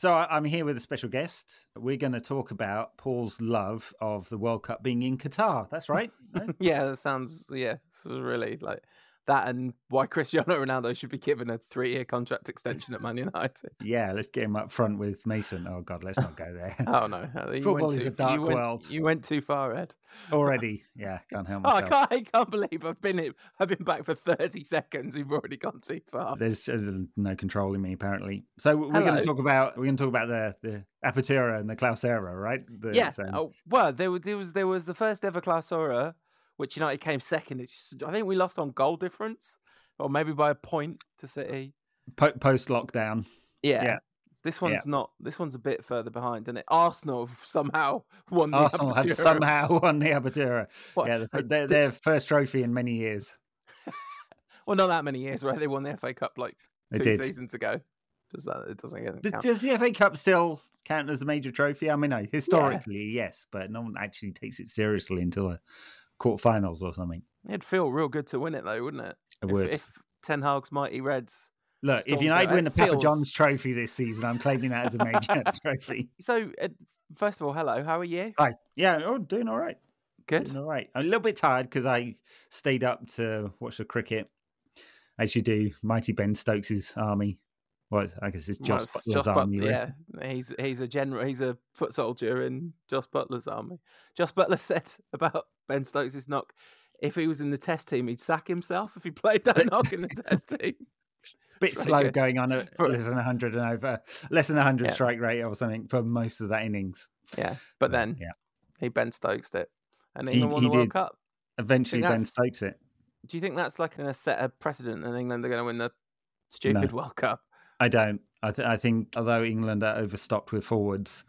So I'm here with a special guest. We're going to talk about Paul's love of the World Cup being in Qatar. That's right. Yeah, that sounds yeah, really like that, and why Cristiano Ronaldo should be given a three-year contract extension at Man United. yeah, let's get him up front with Mason. Oh God, let's not go there. Oh no, you Football is too- a dark you went, world. You went too far, Ed. Already, yeah, can't help Oh, I myself. can't, I can't believe I've been in- I've been back for thirty seconds. You've already gone too far. There's uh, no controlling me apparently. So we're going to talk about we're going to talk about the the Apertura and the Clausura, right? The, yeah. so- Oh, well, there was there was there was the first ever Clausura, which United came second. It's just, I think we lost on goal difference, or maybe by a point to City. po- post lockdown. Yeah. Yeah. This one's not. This one's a bit further behind, and it Arsenal have somehow won. The Arsenal have somehow won the Apertura. Yeah, the- their, their first trophy in many years. Well, not that many years, right? They won the FA Cup like two seasons ago. Does that? It doesn't get D- count. Does the FA Cup still count as a major trophy? I mean, no, historically, yes, but no one actually takes it seriously until the quarterfinals or something. It'd feel real good to win it, though, wouldn't it? It if, would. if Ten Hag's mighty Reds. Look, if United win the Papa John's trophy this season, I'm claiming that as a major trophy. So, uh, first of all, hello. How are you? Hi. Yeah, oh, doing all right. Good. Doing all right. I'm a little bit tired because I stayed up to watch the cricket, as you do. Mighty Ben Stokes' army. Well, I guess it's Well, Jos it's Buttler's army. Buttler, right? yeah, he's he's a general. He's a foot soldier in Jos Buttler's army. Jos Buttler said about Ben Stokes' knock. If he was in the test team, he'd sack himself if he played that knock in the test team. bit slow good. going on at For- less than 100 and over, less than 100 Yeah. strike rate or something for most of that innings. Yeah, but then yeah, he Ben Stokes it, and He- England won he the World. Cup. eventually Ben Stokes it. Do you think that's like going to set a precedent, and England are going to win the stupid No. World Cup? I don't. I, th- I think although England are overstocked with forwards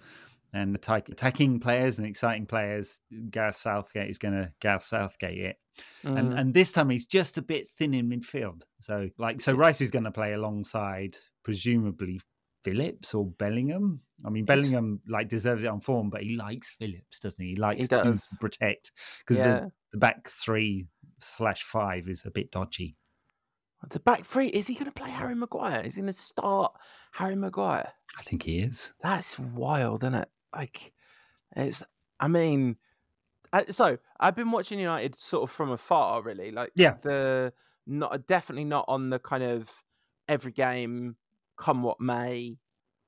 and attack- attacking players and exciting players, Gareth Southgate is going to Gareth Southgate it. And Mm. and this time he's just a bit thin in midfield. So like so Rice is going to play alongside presumably Phillips or Bellingham. I mean Bellingham like deserves it on form, but he likes Phillips, doesn't he? He likes to protect because yeah, the, the back three slash five is a bit dodgy. The back three. Is he going to play Harry Maguire? Is he going to start Harry Maguire? I think he is. That's wild, isn't it? Like, it's. I mean, so I've been watching United sort of from afar, really. Like, Yeah. the not definitely not on the kind of every game, come what may,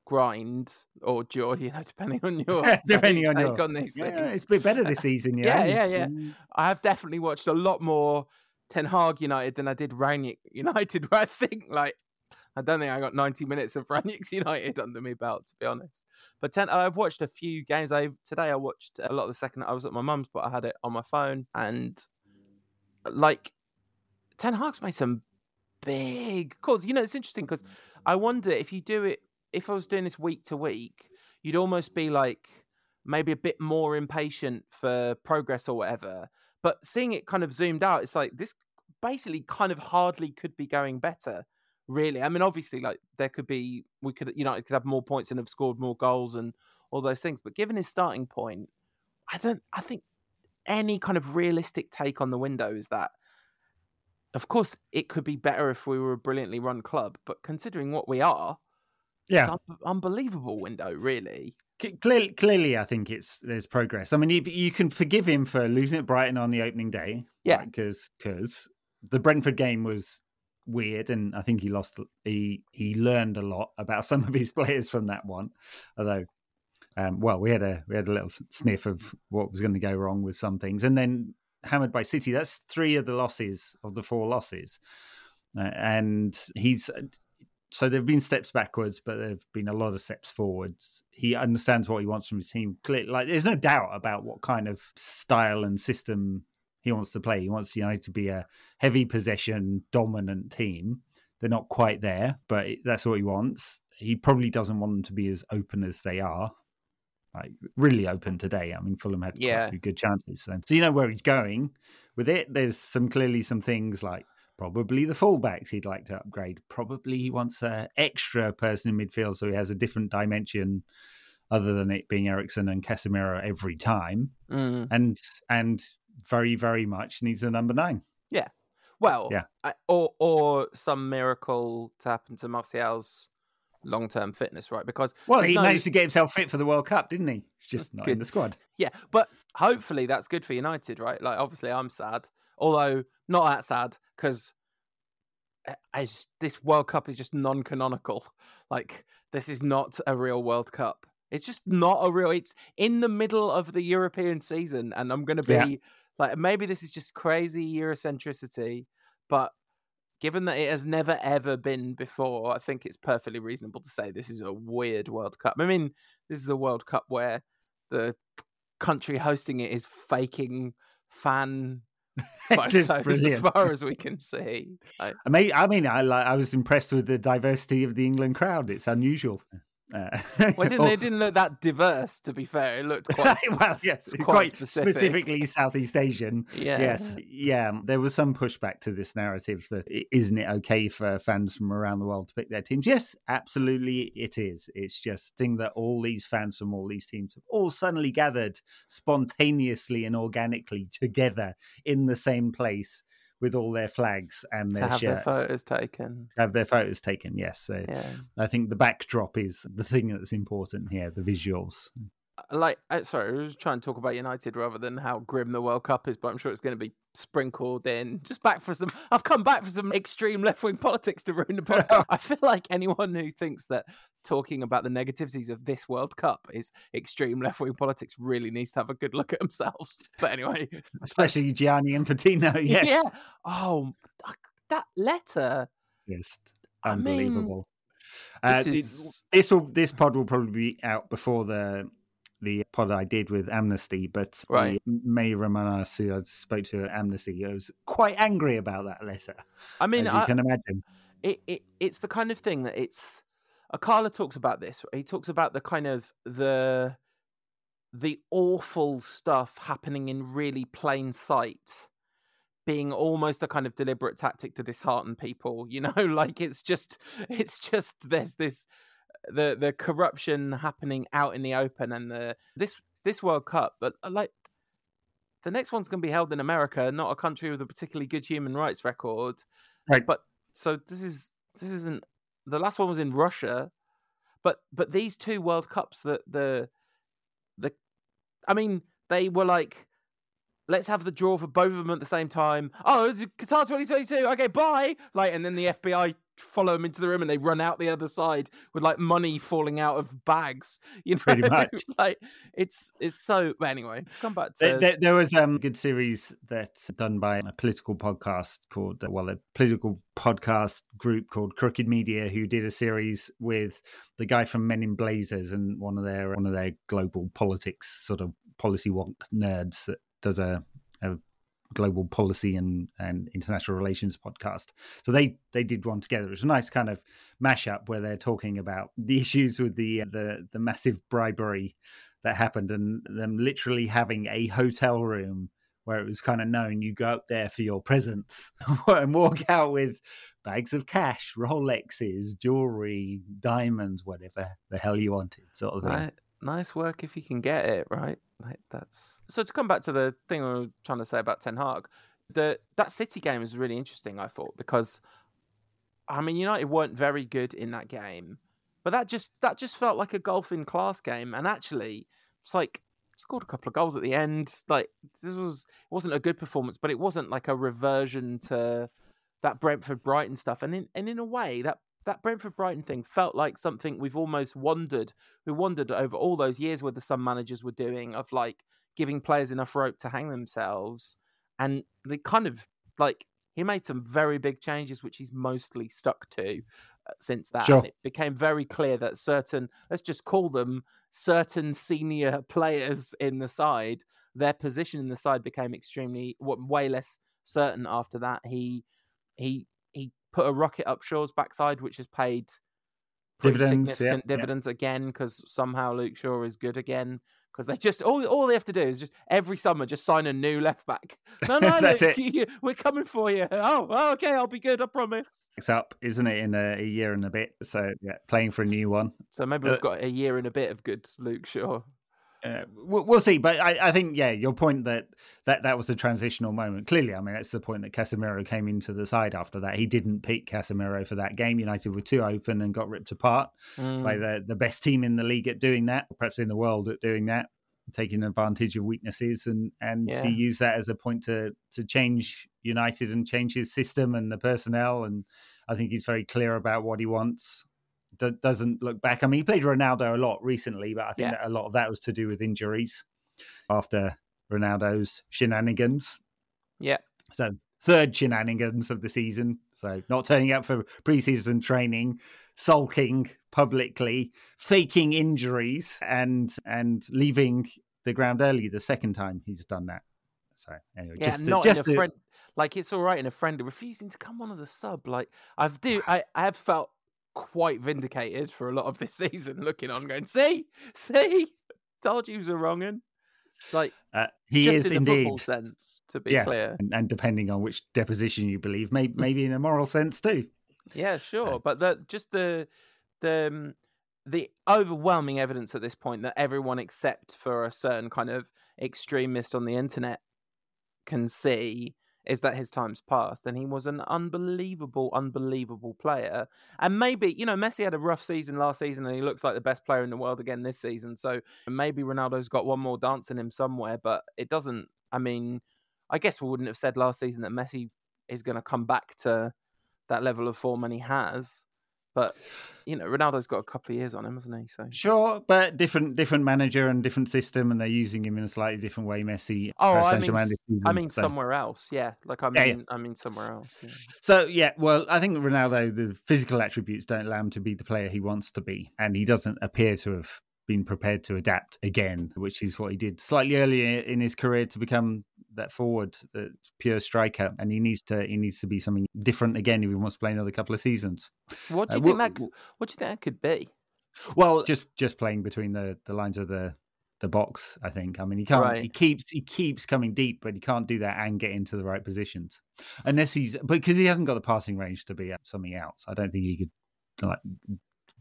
grind or joy. You know, depending on your Depending on your- on these Yeah, things. it's a bit better this season. Yeah, Yeah, He's- yeah, I have definitely watched a lot more Ten Hag United than I did Rangnick United, where I think like I don't think I got 90 minutes of Rangnick United under my belt, to be honest. But ten, I've watched a few games. I today I watched a lot of the second. I was at my mum's, but I had it on my phone, and like Ten Hag's made some big calls. You know, it's interesting because I wonder if you do it. If I was doing this week to week, you'd almost be like maybe a bit more impatient for progress or whatever. But seeing it kind of zoomed out, it's like this basically kind of hardly could be going better. Really, I mean, obviously, like there could be, we could, United could have more points and have scored more goals and all those things. But given his starting point, I don't, I think any kind of realistic take on the window is that, of course, it could be better if we were a brilliantly run club. But considering what we are, yeah. it's un- unbelievable window, really. Clearly, clearly, I think it's there's progress. I mean, you, you can forgive him for losing at Brighton on the opening day, Yeah. because because the Brentford game was weird, and I think he lost. He he learned a lot about some of his players from that one. Although, um, well, we had a we had a little sniff of what was going to go wrong with some things, and then hammered by City. That's three of the losses of the four losses, uh, and he's so there have been steps backwards, but there have been a lot of steps forwards. He understands what he wants from his team. Like there's no doubt about what kind of style and system he wants to play. He wants United to be a heavy possession, dominant team. They're not quite there, but that's what he wants. He probably doesn't want them to be as open as they are. Like really open today. I mean, Fulham had quite Yeah. a few good chances. So, so you know where he's going with it. There's some clearly some things like probably the fullbacks he'd like to upgrade. Probably he wants an extra person in midfield so he has a different dimension other than it being Eriksen and Casemiro every time. Mm. And and very, very much needs a number nine. Yeah. Well, Yeah. I, or or some miracle to happen to Martial's long term fitness, right? Because Well, he no- managed to get himself fit for the World Cup, didn't he? Just not in the squad. Yeah, but hopefully that's good for United, right? Like, obviously, I'm sad, although not that sad because as eh, this World Cup is just non-canonical. Like, this is not a real World Cup. It's just not a real. It's in the middle of the European season, and I'm going to be Yeah. like, maybe this is just crazy Eurocentricity, but given that it has never ever been before, I think it's perfectly reasonable to say this is a weird World Cup. I mean, this is a World Cup where the country hosting it is faking fan photos as far as we can see. Like, I mean, I mean, I like, I was impressed with the diversity of the England crowd. It's unusual. Uh, well, didn't, it didn't look that diverse, to be fair. It looked quite. well, yes, quite quite, specific. specifically Southeast Asian. yeah. Yes, yeah. There was some pushback to this narrative that isn't it okay for fans from around the world to pick their teams? Yes, absolutely, it is. It's just thing that all these fans from all these teams have all suddenly gathered spontaneously and organically together in the same place with all their flags and their To have their photos taken. to have their photos taken. Yes, so Yeah. I think the backdrop is the thing that's important here. The visuals. Like uh, sorry, I was trying to talk about United rather than how grim the World Cup is, but I'm sure it's going to be sprinkled in. Just back for some. I've come back for some extreme left wing politics to ruin the podcast. I feel like anyone who thinks that talking about the negativities of this World Cup is extreme left wing politics really needs to have a good look at themselves. But anyway, Especially Gianni Infantino. Yes, yeah. Oh, that letter. just I mean, unbelievable. uh, this th- is- this will this pod will probably be out before the the pod I did with Amnesty, but Right. the May Romanos, who I spoke to at Amnesty, was quite angry about that letter. I mean, as you I, can imagine. it, it it's the kind of thing that it's Akala talks about this. He talks about the kind of the the awful stuff happening in really plain sight being almost a kind of deliberate tactic to dishearten people you know like it's just it's just there's this the the corruption happening out in the open and the this this world cup but uh, like the next one's going to be held in america not a country with a particularly good human rights record Right. but so this is this isn't the last one was in Russia, but but these two World Cups that the the I mean they were like let's have the draw for both of them at the same time. Oh, Qatar 2022. Okay, bye. Like and then the FBI follow them into the room and they run out the other side with like money falling out of bags. You know, Pretty much. like it's it's so. But anyway, to come back to There, there, there was um, a good series that's done by a political podcast called, well, a political podcast group called Crooked Media, who did a series with the guy from Men in Blazers and one of their one of their global politics sort of policy wonk nerds that does a, a global policy and, and international relations podcast. So they they did one together. It was a nice kind of mashup where they're talking about the issues with the uh, the the massive bribery that happened and them literally having a hotel room where it was kind of known you go up there for your presents and walk out with bags of cash, Rolexes, jewelry, diamonds, whatever the hell you wanted, sort of thing. Right. Nice work if you can get it, right? Like that's so to come back to the thing we were trying to say about Ten Hag, the that City game was really interesting, I thought, because I mean United weren't very good in that game. But that just that just felt like a golfing class game. And actually it's like scored a couple of goals at the end. Like this was it wasn't a good performance, but it wasn't like a reversion to that Brentford Brighton stuff. And in and in a way that that Brentford Brighton thing felt like something we've almost wondered we wondered over all those years whether some managers were doing of like giving players enough rope to hang themselves and they kind of like he made some very big changes which he's mostly stuck to uh, since that Sure. and it became very clear that certain let's just call them certain senior players in the side their position in the side became extremely way less certain after that he he put a rocket up Shaw's backside which has paid Dividends, significant yeah. dividends again because somehow Luke Shaw is good again. Because they just all all they have to do is just every summer just sign a new left back. No, no, That's Luke, it. you- we're coming for you. Oh, oh, okay, I'll be good. I promise. It's up, isn't it, in a, a year and a bit? So yeah, playing for a new one. So maybe Uh, we've got a year and a bit of good Luke Shaw. Uh, we'll, we'll, see. But I, I, think, yeah, your point that, that that was a transitional moment. Clearly, I mean, that's the point that Casemiro came into the side after that. He didn't pick Casemiro for that game. United were too open and got ripped apart mm. by the, the best team in the league at doing that, perhaps in the world at doing that, taking advantage of weaknesses. And, and yeah. he used that as a point to, to change United and change his system and the personnel. And I think he's very clear about what he wants doesn't look back. I mean, he played Ronaldo a lot recently, but I think yeah. a lot of that was to do with injuries after Ronaldo's shenanigans. Yeah. So third shenanigans of the season. So not turning up for preseason training, sulking publicly, faking injuries, and and leaving the ground early the second time he's done that. So anyway, yeah, just not just in a friend. Like it's all right in a friend refusing to come on as a sub. Like I've do I, I have felt quite vindicated for a lot of this season, looking on, going, "See, see, told you he was a wrong one." Like uh, he is in indeed. sense, to be yeah. clear, and, and, depending on which deposition you believe, maybe, maybe in a moral sense too. Yeah, sure, uh, but the just the the um, the overwhelming evidence at this point that everyone except for a certain kind of extremist on the internet can see is that his time's passed and he was an unbelievable, unbelievable player. And maybe, you know, Messi had a rough season last season and he looks like the best player in the world again this season. So maybe Ronaldo's got one more dance in him somewhere, but it doesn't. I mean, I guess we wouldn't have said last season that Messi is going to come back to that level of form and he has. But you know, Ronaldo's got a couple of years on him, hasn't he? So sure, but different different manager and different system, and they're using him in a slightly different way. Messi. Oh, I mean, season, I mean so. somewhere else. Yeah, like I mean, yeah, yeah. I mean somewhere else. Yeah. So yeah, well, I think Ronaldo, the physical attributes don't allow him to be the player he wants to be, and he doesn't appear to have been prepared to adapt again, which is what he did slightly earlier in his career to become that forward, the pure striker, and he needs to he needs to be something different again if he wants to play another couple of seasons. What do you uh, think that? What do you think that could be? Well, just just playing between the the lines of the the box. I think. I mean, he can't. Right. He keeps he keeps coming deep, but he can't do that and get into the right positions unless he's because he hasn't got the passing range to be something else. I don't think he could like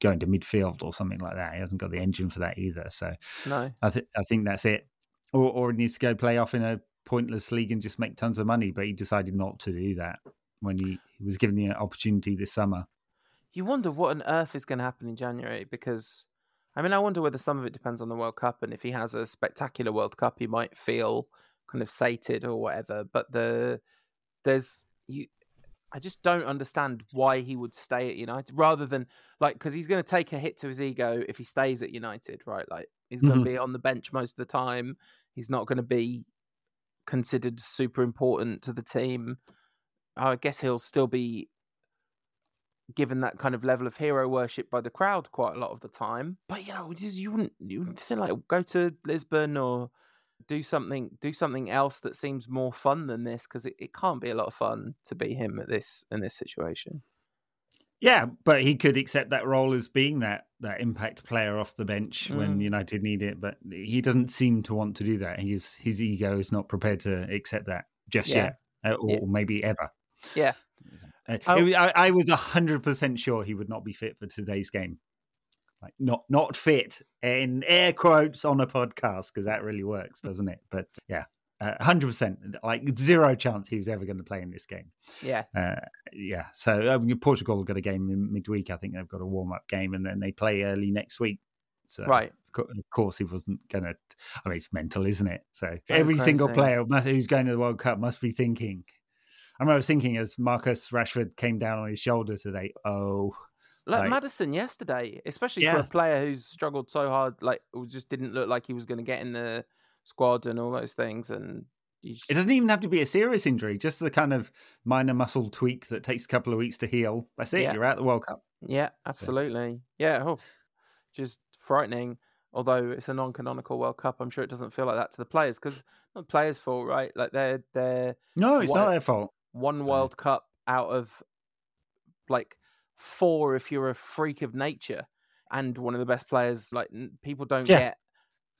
go into midfield or something like that. He hasn't got the engine for that either. So no, I think I think that's it. Or or he needs to go play off in a pointless league and just make tons of money. But he decided not to do that when he, he was given the opportunity this summer. You wonder what on earth is going to happen in January because. I mean, I wonder whether some of it depends on the World Cup, and if he has a spectacular World Cup, he might feel kind of sated or whatever. But the there's you I just don't understand why he would stay at United rather than like because he's going to take a hit to his ego if he stays at United, right? Like he's going to mm-hmm. be on the bench most of the time. He's not going to be considered super important to the team. I guess he'll still be given that kind of level of hero worship by the crowd quite a lot of the time. But you know, just, you wouldn't you wouldn't feel like go to Lisbon or do something do something else that seems more fun than this because it, it can't be a lot of fun to be him at this in this situation yeah but he could accept that role as being that that impact player off the bench mm. when united need it but he doesn't seem to want to do that he's his ego is not prepared to accept that just yeah. yet uh, or yeah. maybe ever yeah uh, oh. was, I, I was 100% sure he would not be fit for today's game like not not fit in air quotes on a podcast because that really works, doesn't it? But yeah, hundred uh, percent, like zero chance he was ever going to play in this game. Yeah, uh, yeah. So um, Portugal got a game in midweek. I think they've got a warm up game, and then they play early next week. So right, of course he wasn't going to. I mean, it's mental, isn't it? So every crazy. single player who's going to the World Cup must be thinking. I remember thinking as Marcus Rashford came down on his shoulder today. Oh, like, like Maddison yesterday, especially yeah. for a player who's struggled so hard, like just didn't look like he was going to get in the squad and all those things. And just... it doesn't even have to be a serious injury; just the kind of minor muscle tweak that takes a couple of weeks to heal. That's it. Yeah. You're out the World Cup. Yeah, absolutely. So. Yeah, oh, just frightening. Although it's a non-canonical World Cup, I'm sure it doesn't feel like that to the players because not the players' fault, right? Like they're they're no, it's one, not their fault. One World Cup out of like four if you're a freak of nature and one of the best players. Like people don't yeah. get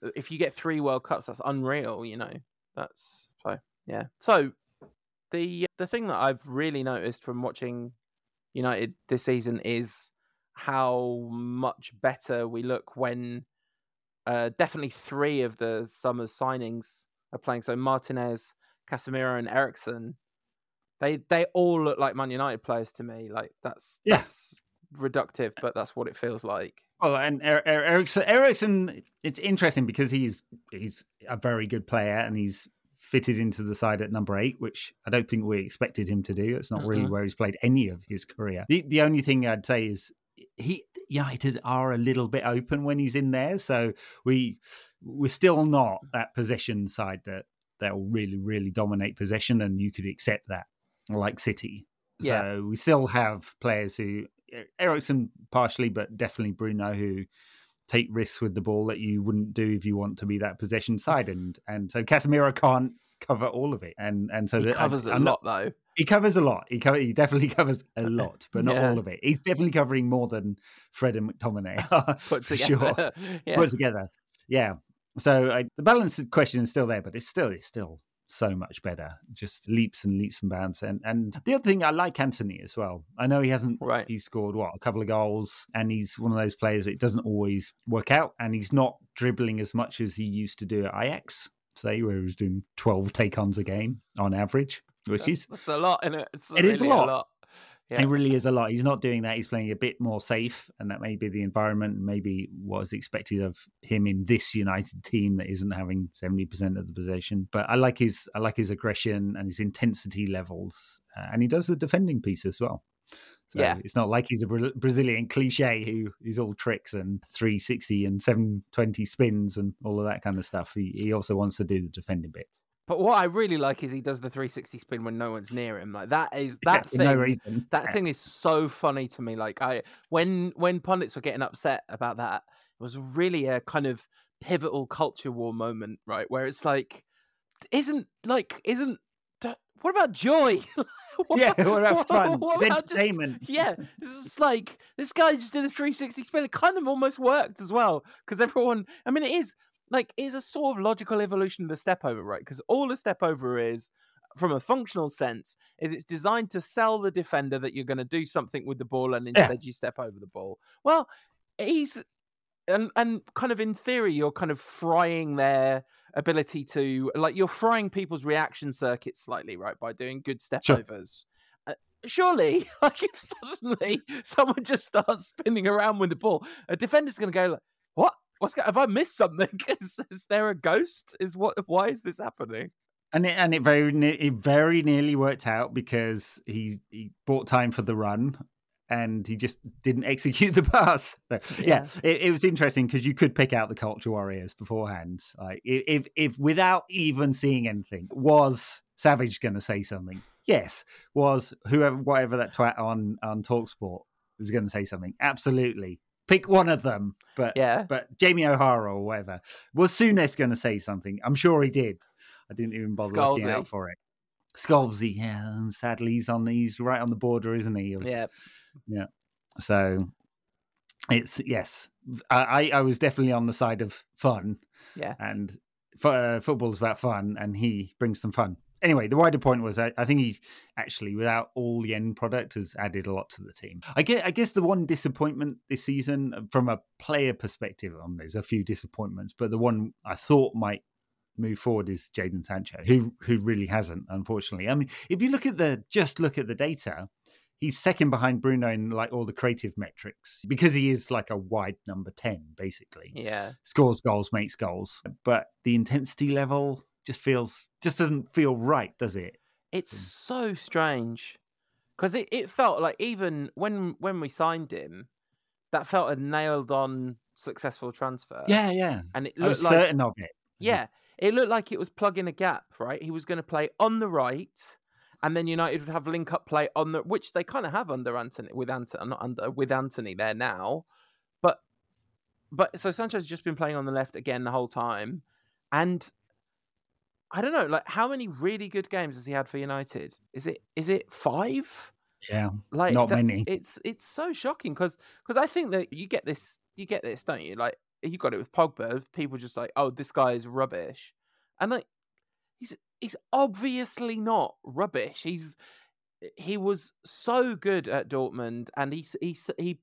uh, if you get three World Cups, that's unreal. You know, that's so yeah. So the the thing that I've really noticed from watching United this season is how much better we look when uh, definitely three of the summer's signings are playing. So Martinez, Casemiro, and Eriksen. They they all look like Man United players to me. Like that's yes, yeah. reductive, but that's what it feels like. Well, and er- er- Eriksen, Eriksen, it's interesting because he's he's a very good player and he's fitted into the side at number eight, which I don't think we expected him to do. It's not mm-hmm. really where he's played any of his career. The the only thing I'd say is he United are a little bit open when he's in there, so we we're still not that possession side that they'll really really dominate possession, and you could accept that like City. Yeah. So we still have players who Eriksen partially, but definitely Bruno who take risks with the ball that you wouldn't do if you want to be that possession side, and and so Casemiro can't cover all of it, and and so he that, covers I, a lot though. He covers a lot. He co- he definitely covers a lot, but not yeah. all of it. He's definitely covering more than Fred and McTominay put together. Sure. yeah. Put together, yeah. So I, the balance question is still there, but it's still it's still so much better. Just leaps and leaps and bounds. And and mm. the other thing I like Antony as well. I know he hasn't right. he scored what a couple of goals, and he's one of those players that doesn't always work out, and he's not dribbling as much as he used to do at Ajax. Say where he was doing twelve take ons a game on average, which that's, is that's a lot, isn't it? It's it really is a lot. A lot. Yeah. It really is a lot. He's not doing that. He's playing a bit more safe, and that may be the environment, maybe what is expected of him in this United team that isn't having seventy percent of the possession. But I like his, I like his aggression and his intensity levels, uh, and he does the defending piece as well. So yeah, it's not like he's a Brazilian cliche who is all tricks and 360 and 720 spins and all of that kind of stuff. He, he also wants to do the defending bit. But what I really like is he does the 360 spin when no one's near him. Like that is that thing. No reason. That yeah. thing is so funny to me. Like I when when pundits were getting upset about that, it was really a kind of pivotal culture war moment, right? Where it's like, isn't like isn't what about joy? what yeah, what about fun? What, it's entertainment. Just, yeah, it's like this guy just did a 360 spin. It kind of almost worked as well because everyone. I mean, it is like is a sort of logical evolution of the step over, right? Because all a step over is from a functional sense is it's designed to sell the defender that you're going to do something with the ball and instead yeah. you step over the ball. Well, he's and and kind of in theory you're kind of frying their ability to like you're frying people's reaction circuits slightly, right, by doing good step sure. overs. Uh, surely, like if suddenly someone just starts spinning around with the ball, a defender's going to go like, "What? What's have I missed something? Is, is there a ghost? Is what? Why is this happening? And it, and it very it very nearly worked out because he he bought time for the run and he just didn't execute the pass. So, yeah, yeah it, it, was interesting because you could pick out the culture warriors beforehand. Like if if without even seeing anything, was Savage going to say something? Yes. Was whoever whatever that twat on on Talksport was going to say something? Absolutely pick one of them. But yeah, but Jamie O'Hara or whatever was Souness going to say something? I'm sure he did. I didn't even bother Scalzi. looking out for it. Scalzi, yeah. Sadly, he's on he's right on the border, isn't he? Of, yeah, yeah. So it's yes, I I was definitely on the side of fun. Yeah, and uh, football's about fun, and he brings some fun anyway, the wider point was I, I, think he actually, without all the end product, has added a lot to the team. I guess, I guess the one disappointment this season, uh, from a player perspective, on um, there's a few disappointments, but the one I thought might move forward is Jadon Sancho, who who really hasn't, unfortunately. I mean, if you look at the just look at the data, he's second behind Bruno in like all the creative metrics because he is like a wide number 10 basically. Yeah. Scores goals, makes goals, but the intensity level just feels just doesn't feel right, does it? It's mm. so strange because it, it felt like even when when we signed him, that felt a nailed on successful transfer. Yeah, yeah, and it looked like, certain of it. Mm. Yeah, it looked like it was plugging a gap. Right, he was going to play on the right, and then United would have link up play on the which they kind of have under Anthony with Anthony not under with Antony there now, but but so Sancho's just been playing on the left again the whole time, and I don't know, like how many really good games has he had for United? Is it is it five? Yeah, like not that, many. It's it's so shocking because because I think that you get this you get this, don't you? Like you got it with Pogba. People just like, oh, this guy is rubbish, and like he's he's obviously not rubbish. He's he was so good at Dortmund, and he he he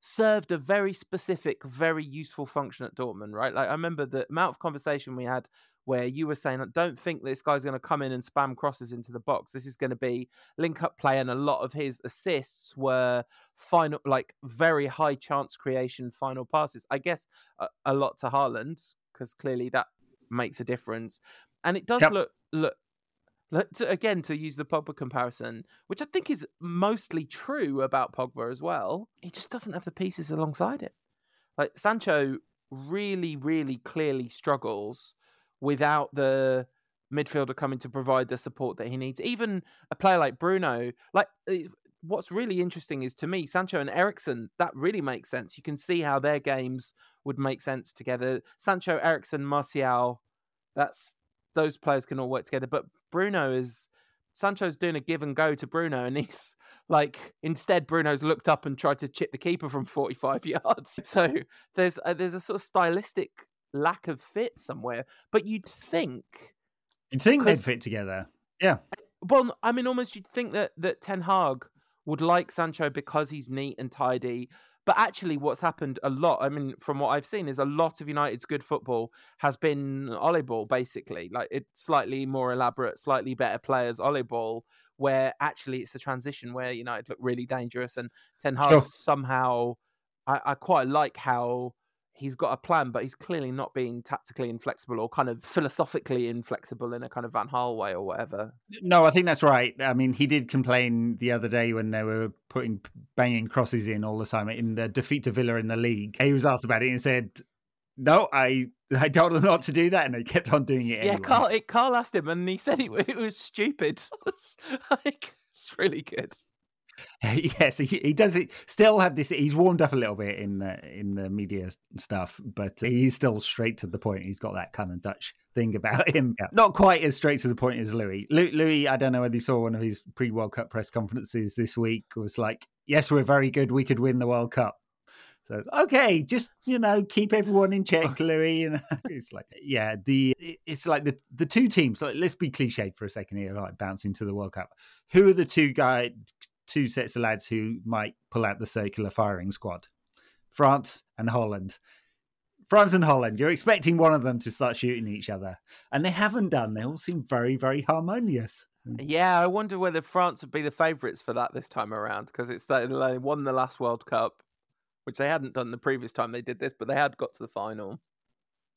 served a very specific, very useful function at Dortmund, right? Like I remember the amount of conversation we had where you were saying, don't think this guy's going to come in and spam crosses into the box. This is going to be link up play, and a lot of his assists were final, like very high chance creation final passes. I guess a, a lot to Haaland because clearly that makes a difference, and it does yep. look look. To, again, to use the Pogba comparison, which I think is mostly true about Pogba as well, he just doesn't have the pieces alongside it. Like Sancho really, really clearly struggles without the midfielder coming to provide the support that he needs. Even a player like Bruno, like eh, what's really interesting is to me, Sancho and Eriksen, that really makes sense. You can see how their games would make sense together. Sancho, Eriksen, Martial, that's those players can all work together. But Bruno is Sancho's doing a give and go to Bruno, and he's like instead Bruno's looked up and tried to chip the keeper from 45 yards. So there's a, there's a sort of stylistic lack of fit somewhere. But you'd think you'd think they'd fit together. Yeah. Well, I mean, almost you'd think that that Ten Hag would like Sancho because he's neat and tidy. But actually, what's happened a lot, I mean, from what I've seen, is a lot of United's good football has been Ole ball, basically. Like it's slightly more elaborate, slightly better players, Ole ball, where actually it's the transition where United look really dangerous and Ten Hag sure. somehow. I, I quite like how he's got a plan, but he's clearly not being tactically inflexible or kind of philosophically inflexible in a kind of Van Gaal way or whatever. No, I think that's right. I mean, he did complain the other day when they were putting banging crosses in all the time in the defeat to Villa in the league. He was asked about it and said, "No, I I told them not to do that," and they kept on doing it. Yeah, Carl. It, Carl asked him, and he said it, it was stupid. it's like it's really good. yes, he, he does it. Still have this. He's warmed up a little bit in the in the media stuff, but he's still straight to the point. He's got that kind of Dutch thing about him. Yeah. Not quite as straight to the point as Louis. Louis, I don't know whether you saw one of his pre World Cup press conferences this week. Was like, "Yes, we're very good. We could win the World Cup." So okay, just you know, keep everyone in check, Louis. Know, it's like yeah, the it's like the the two teams. Like, let's be cliched for a second here, like bouncing to the World Cup. Who are the two guys? Two sets of lads who might pull out the circular firing squad France and Holland. France and Holland, you're expecting one of them to start shooting each other, and they haven't done. They all seem very, very harmonious. Yeah, I wonder whether France would be the favourites for that this time around because it's that they won the last World Cup, which they hadn't done the previous time they did this, but they had got to the final,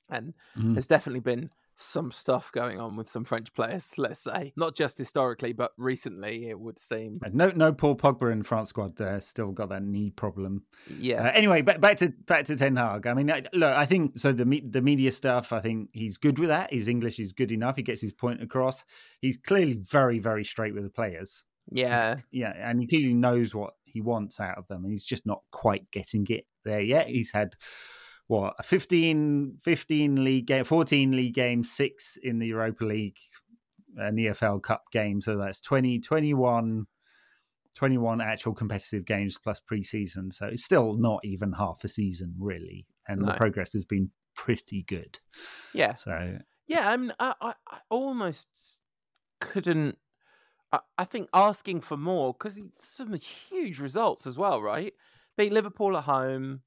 and mm. there's definitely been some stuff going on with some French players, let's say. Not just historically, but recently, it would seem. No, no Paul Pogba in France squad there. Still got that knee problem. Yes. Uh, anyway, back, back to back to Ten Hag. I mean, look, I think so. The the media stuff, I think he's good with that. His English is good enough. He gets his point across. He's clearly very, very straight with the players. Yeah. He's, yeah, and he clearly knows what he wants out of them, and he's just not quite getting it there yet. He's had what 15, 15 league game, 14 league games, six in the Europa League an EFL Cup game. So that's 20, 21, 21 actual competitive games plus preseason. So it's still not even half a season, really. And no. the progress has been pretty good. Yeah. So, yeah, I mean, I, I, I almost couldn't. I, I think asking for more because some huge results as well, right? Beat Liverpool at home,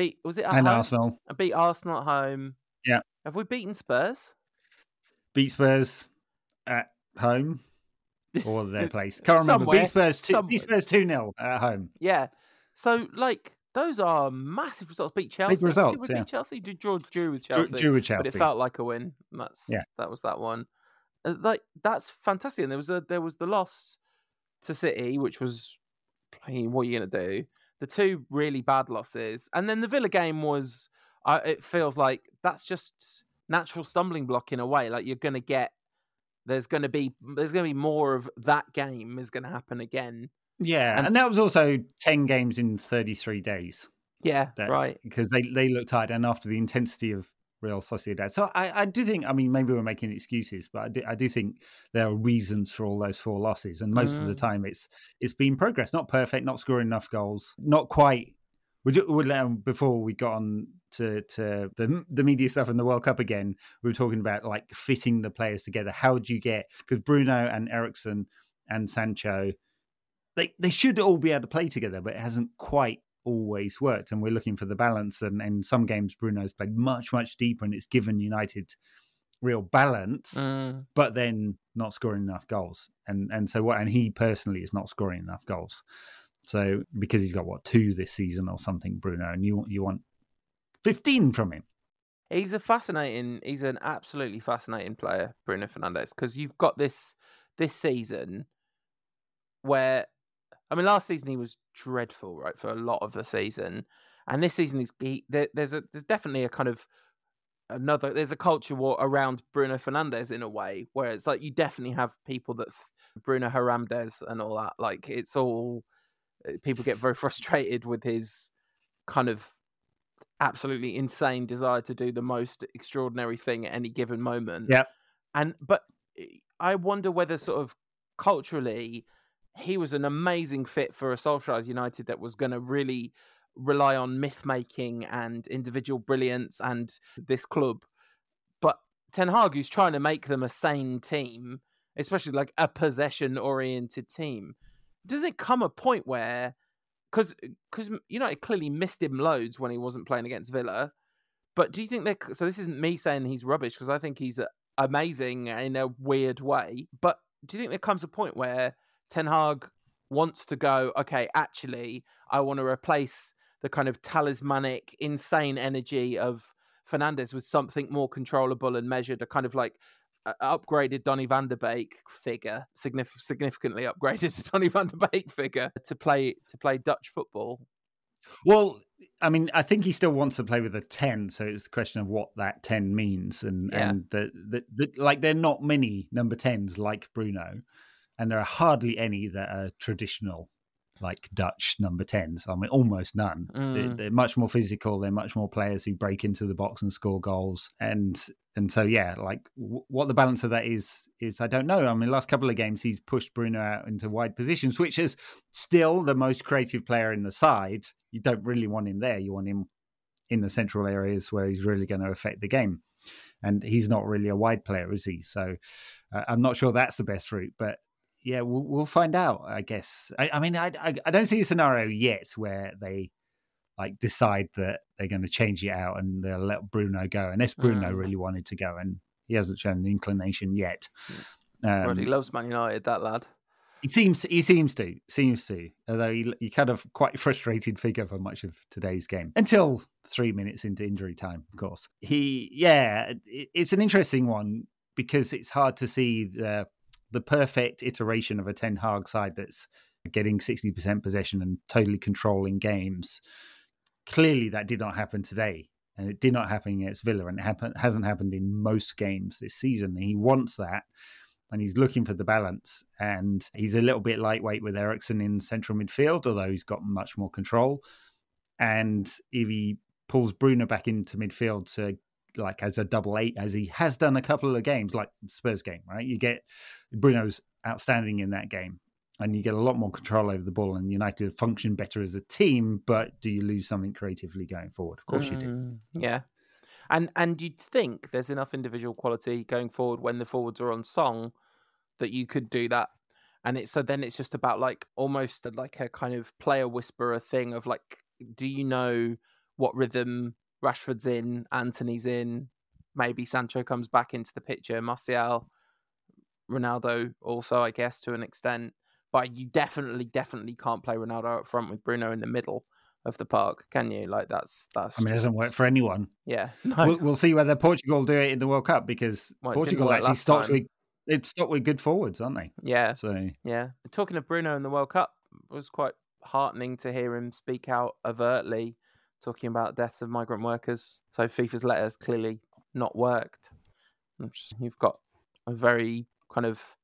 Beat was it and home? Arsenal? I beat Arsenal at home. Yeah. Have we beaten Spurs? Beat Spurs at home or their place. Can't remember. Somewhere, beat Spurs two. Beat Spurs two 0 at home. Yeah. So like those are massive results. Beat Chelsea. Big results. Did we yeah. beat Chelsea? Did draw drew with Chelsea? Drew, drew with Chelsea. But it felt like a win. That's yeah. That was that one. Uh, like that's fantastic. And there was a there was the loss to City, which was I mean, what are you gonna do? The two really bad losses, and then the Villa game was. Uh, it feels like that's just natural stumbling block in a way. Like you're going to get there's going to be there's going to be more of that game is going to happen again. Yeah, and, and, that was also ten games in 33 days. Yeah, that, right. Because they they looked tired, and after the intensity of Real Sociedad. So I, I do think, I mean, maybe we're making excuses, but I do, I do think there are reasons for all those four losses, and most mm. of the mm. time it's it's been progress, not perfect, not scoring enough goals, not quite. Would would um, before we got on to to the the media stuff and the World Cup again, we were talking about like fitting the players together. How do you get because Bruno and Eriksen and Sancho, they they should all be able to play together, but it hasn't quite always worked. And we're looking for the balance. And in some games, Bruno's played much, much deeper, and it's given United real balance, Mm. but then not scoring enough goals. And and so what? And he personally is not scoring enough goals. So because he's got what two this season or something, Bruno, and you want you want fifteen from him. He's a fascinating. He's an absolutely fascinating player, Bruno Fernandes, because you've got this this season where, I mean, last season he was dreadful, right, for a lot of the season, and this season he's he, there, there's a there's definitely a kind of another there's a culture war around Bruno Fernandes in a way where it's like you definitely have people that Bruno Haramdes and all that like it's all uh, people get very frustrated with his kind of absolutely insane desire to do the most extraordinary thing at any given moment. Yeah. And but eh, I wonder whether sort of culturally he was an amazing fit for a Solskjaer's United that was going to really rely on myth making and individual brilliance and this club. But Ten Hag, who's trying to make them a sane team, especially like a possession oriented team, does it come a point where because because United clearly missed him loads when he wasn't playing against Villa. But do you think that? So this isn't me saying he's rubbish because I think he's amazing in a weird way. But do you think there comes a point where Ten Hag wants to go? Okay, actually, I want to replace the kind of talismanic, insane energy of Fernandes with something more controllable and measured. A kind of like uh, upgraded Donny van de Beek figure, signif- significantly upgraded Donny van de Beek figure to play to play Dutch football. Well, I mean, I think he still wants to play with a ten, so it's a question of what that ten means, and Yeah. and the, the, the like. There are not many number tens like Bruno, and there are hardly any that are traditional, like Dutch number tens. I mean, almost none. They're, Mm. they're much more physical. They're much more players who break into the box and score goals, and and so yeah, like w- what the balance of that is is I don't know. I mean, last couple of games he's pushed Bruno out into wide positions, which is still the most creative player in the side. You don't really want him there. You want him in the central areas where he's really going to affect the game. And he's not really a wide player, is he? So uh, I'm not sure that's the best route, but yeah, we'll, we'll find out. I guess. I, I mean, I, I I don't see a scenario yet where they like decide that they're going to change it out and they'll let Bruno go, unless Bruno Mm. really wanted to go, and he hasn't shown an inclination yet. Um, Well, he loves Man United, that lad. he seems he seems to seems to although he, he kind of quite frustrated figure for much of today's game until three minutes into injury time of course he yeah it, it's an interesting one because it's hard to see the the perfect iteration of a Ten Hag side that's getting 60% possession and totally controlling games clearly that did not happen today and it did not happen against Villa and it happen, hasn't happened in most games this season he wants that and he's looking for the balance. And he's a little bit lightweight with Eriksen in central midfield, although he's got much more control. And if he pulls Bruno back into midfield to like as a double eight, as he has done a couple of games, like Spurs game, right? You get Bruno's outstanding in that game. And you get a lot more control over the ball, and United function better as a team. But do you lose something creatively going forward? Of course you do. Mm, Yeah. And and you'd think there's enough individual quality going forward when the forwards are on song that you could do that. And it's so then it's just about like almost like a kind of player whisperer thing of like, do you know what rhythm Rashford's in, Antony's in, maybe Sancho comes back into the picture, Martial, Ronaldo also, I guess, to an extent. But you definitely, definitely can't play Ronaldo up front with Bruno in the middle of the park, can you? Like that's that's I mean, it doesn't work for anyone. yeah. No. We'll, we'll see whether Portugal do it in the World Cup because Well, Portugal actually stopped time. with it stopped with good forwards, aren't they? yeah. So Yeah. Talking of Bruno in the World Cup, it was quite heartening to hear him speak out overtly, talking about deaths of migrant workers. So FIFA's letter clearly not worked. You've got a very kind of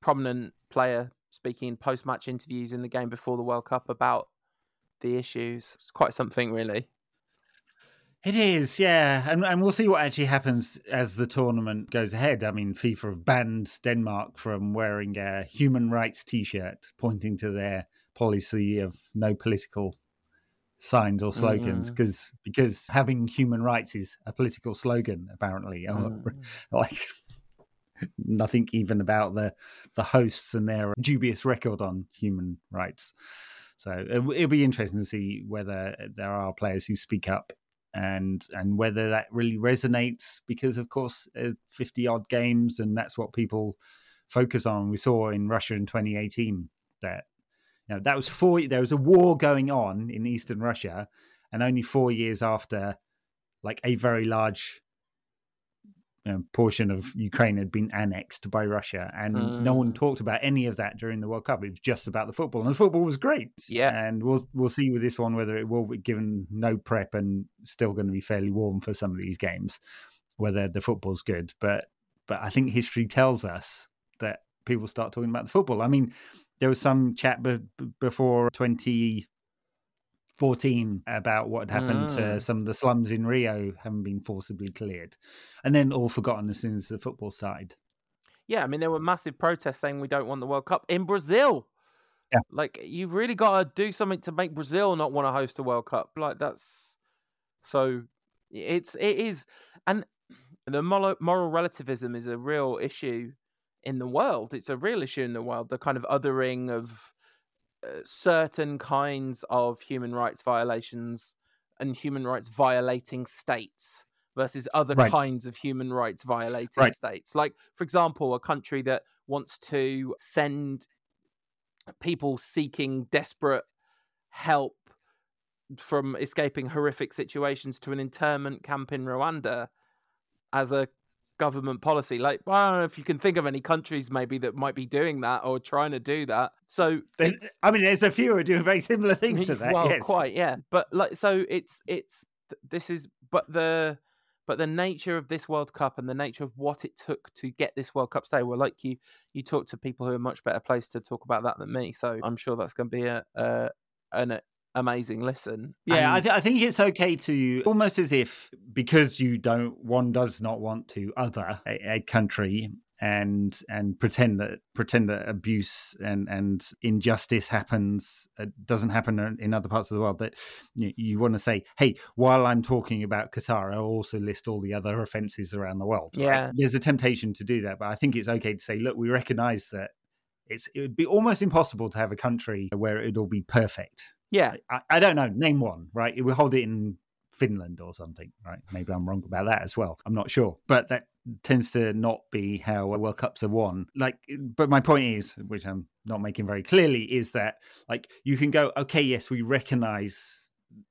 prominent player speaking in post-match interviews in the game before the World Cup about the issues. It's quite something, really. it is, yeah, and and we'll see what actually happens as the tournament goes ahead. I mean, FIFA have banned Denmark from wearing a human rights T-shirt pointing to their policy of no political signs or slogans Mm. because because having human rights is a political slogan apparently. Mm. like nothing even about the the hosts and their dubious record on human rights. So it, it'll be interesting to see whether there are players who speak up and and whether that really resonates because of course 50 odd games and that's what people focus on we saw in Russia in 2018 that know that was four there was a war going on in eastern Russia and only 4 years after like a very large portion of Ukraine had been annexed by Russia, and mm. no one mm. talked about any of that during the World Cup. It was just about the football, and the football was great. Yeah, and we'll we'll see with this one whether it will be given no prep and still going to be fairly warm for some of these games, whether the football's good. But but I think history tells us that people start talking about the football. I mean, there was some chat be- before 2014 about what had happened to ah. some of the slums in Rio having been forcibly cleared, and then all forgotten as soon as the football started. Yeah, I mean there were massive protests saying we don't want the World Cup in Brazil. Yeah, like you've really got to do something to make Brazil not want to host a World Cup. Like that's so it's it is, and the moral relativism is a real issue in the world. It's a real issue in the world. The kind of othering of uh, certain kinds of human rights violations and human rights violating states versus other right. kinds of human rights violating right. states. Like, for example, a country that wants to send people seeking desperate help from escaping horrific situations to an internment camp in Rwanda as a government policy. Like, I don't know if you can think of any countries maybe that might be doing that or trying to do that. So, I mean, there's a few who are doing very similar things to that. Well, yes. quite, yeah. But like, so it's it's this is, but the but the nature of this World Cup and the nature of what it took to get this World Cup stay. Well, like you, you talk to people who are much better placed to talk about that than me. So I'm sure that's going to be a, a an amazing listen. Yeah, and... I, th- I, think it's okay to almost as if because you don't one does not want to other a, a, country and and pretend that pretend that abuse and and injustice happens uh, doesn't happen in other parts of the world that you, you, want to say hey while i'm talking about qatar i'll also list all the other offenses around the world yeah. There's a temptation to do that but i think it's okay to say look we recognize that it's it would be almost impossible to have a country where it'd all be perfect yeah, I, I, don't know. Name one, right? We hold it in Finland or something, right? Maybe I'm wrong about that as well. I'm not sure, but that tends to not be how World Cups are won. Like, but my point is, which I'm not making very clearly, is that like you can go, okay, yes, we recognise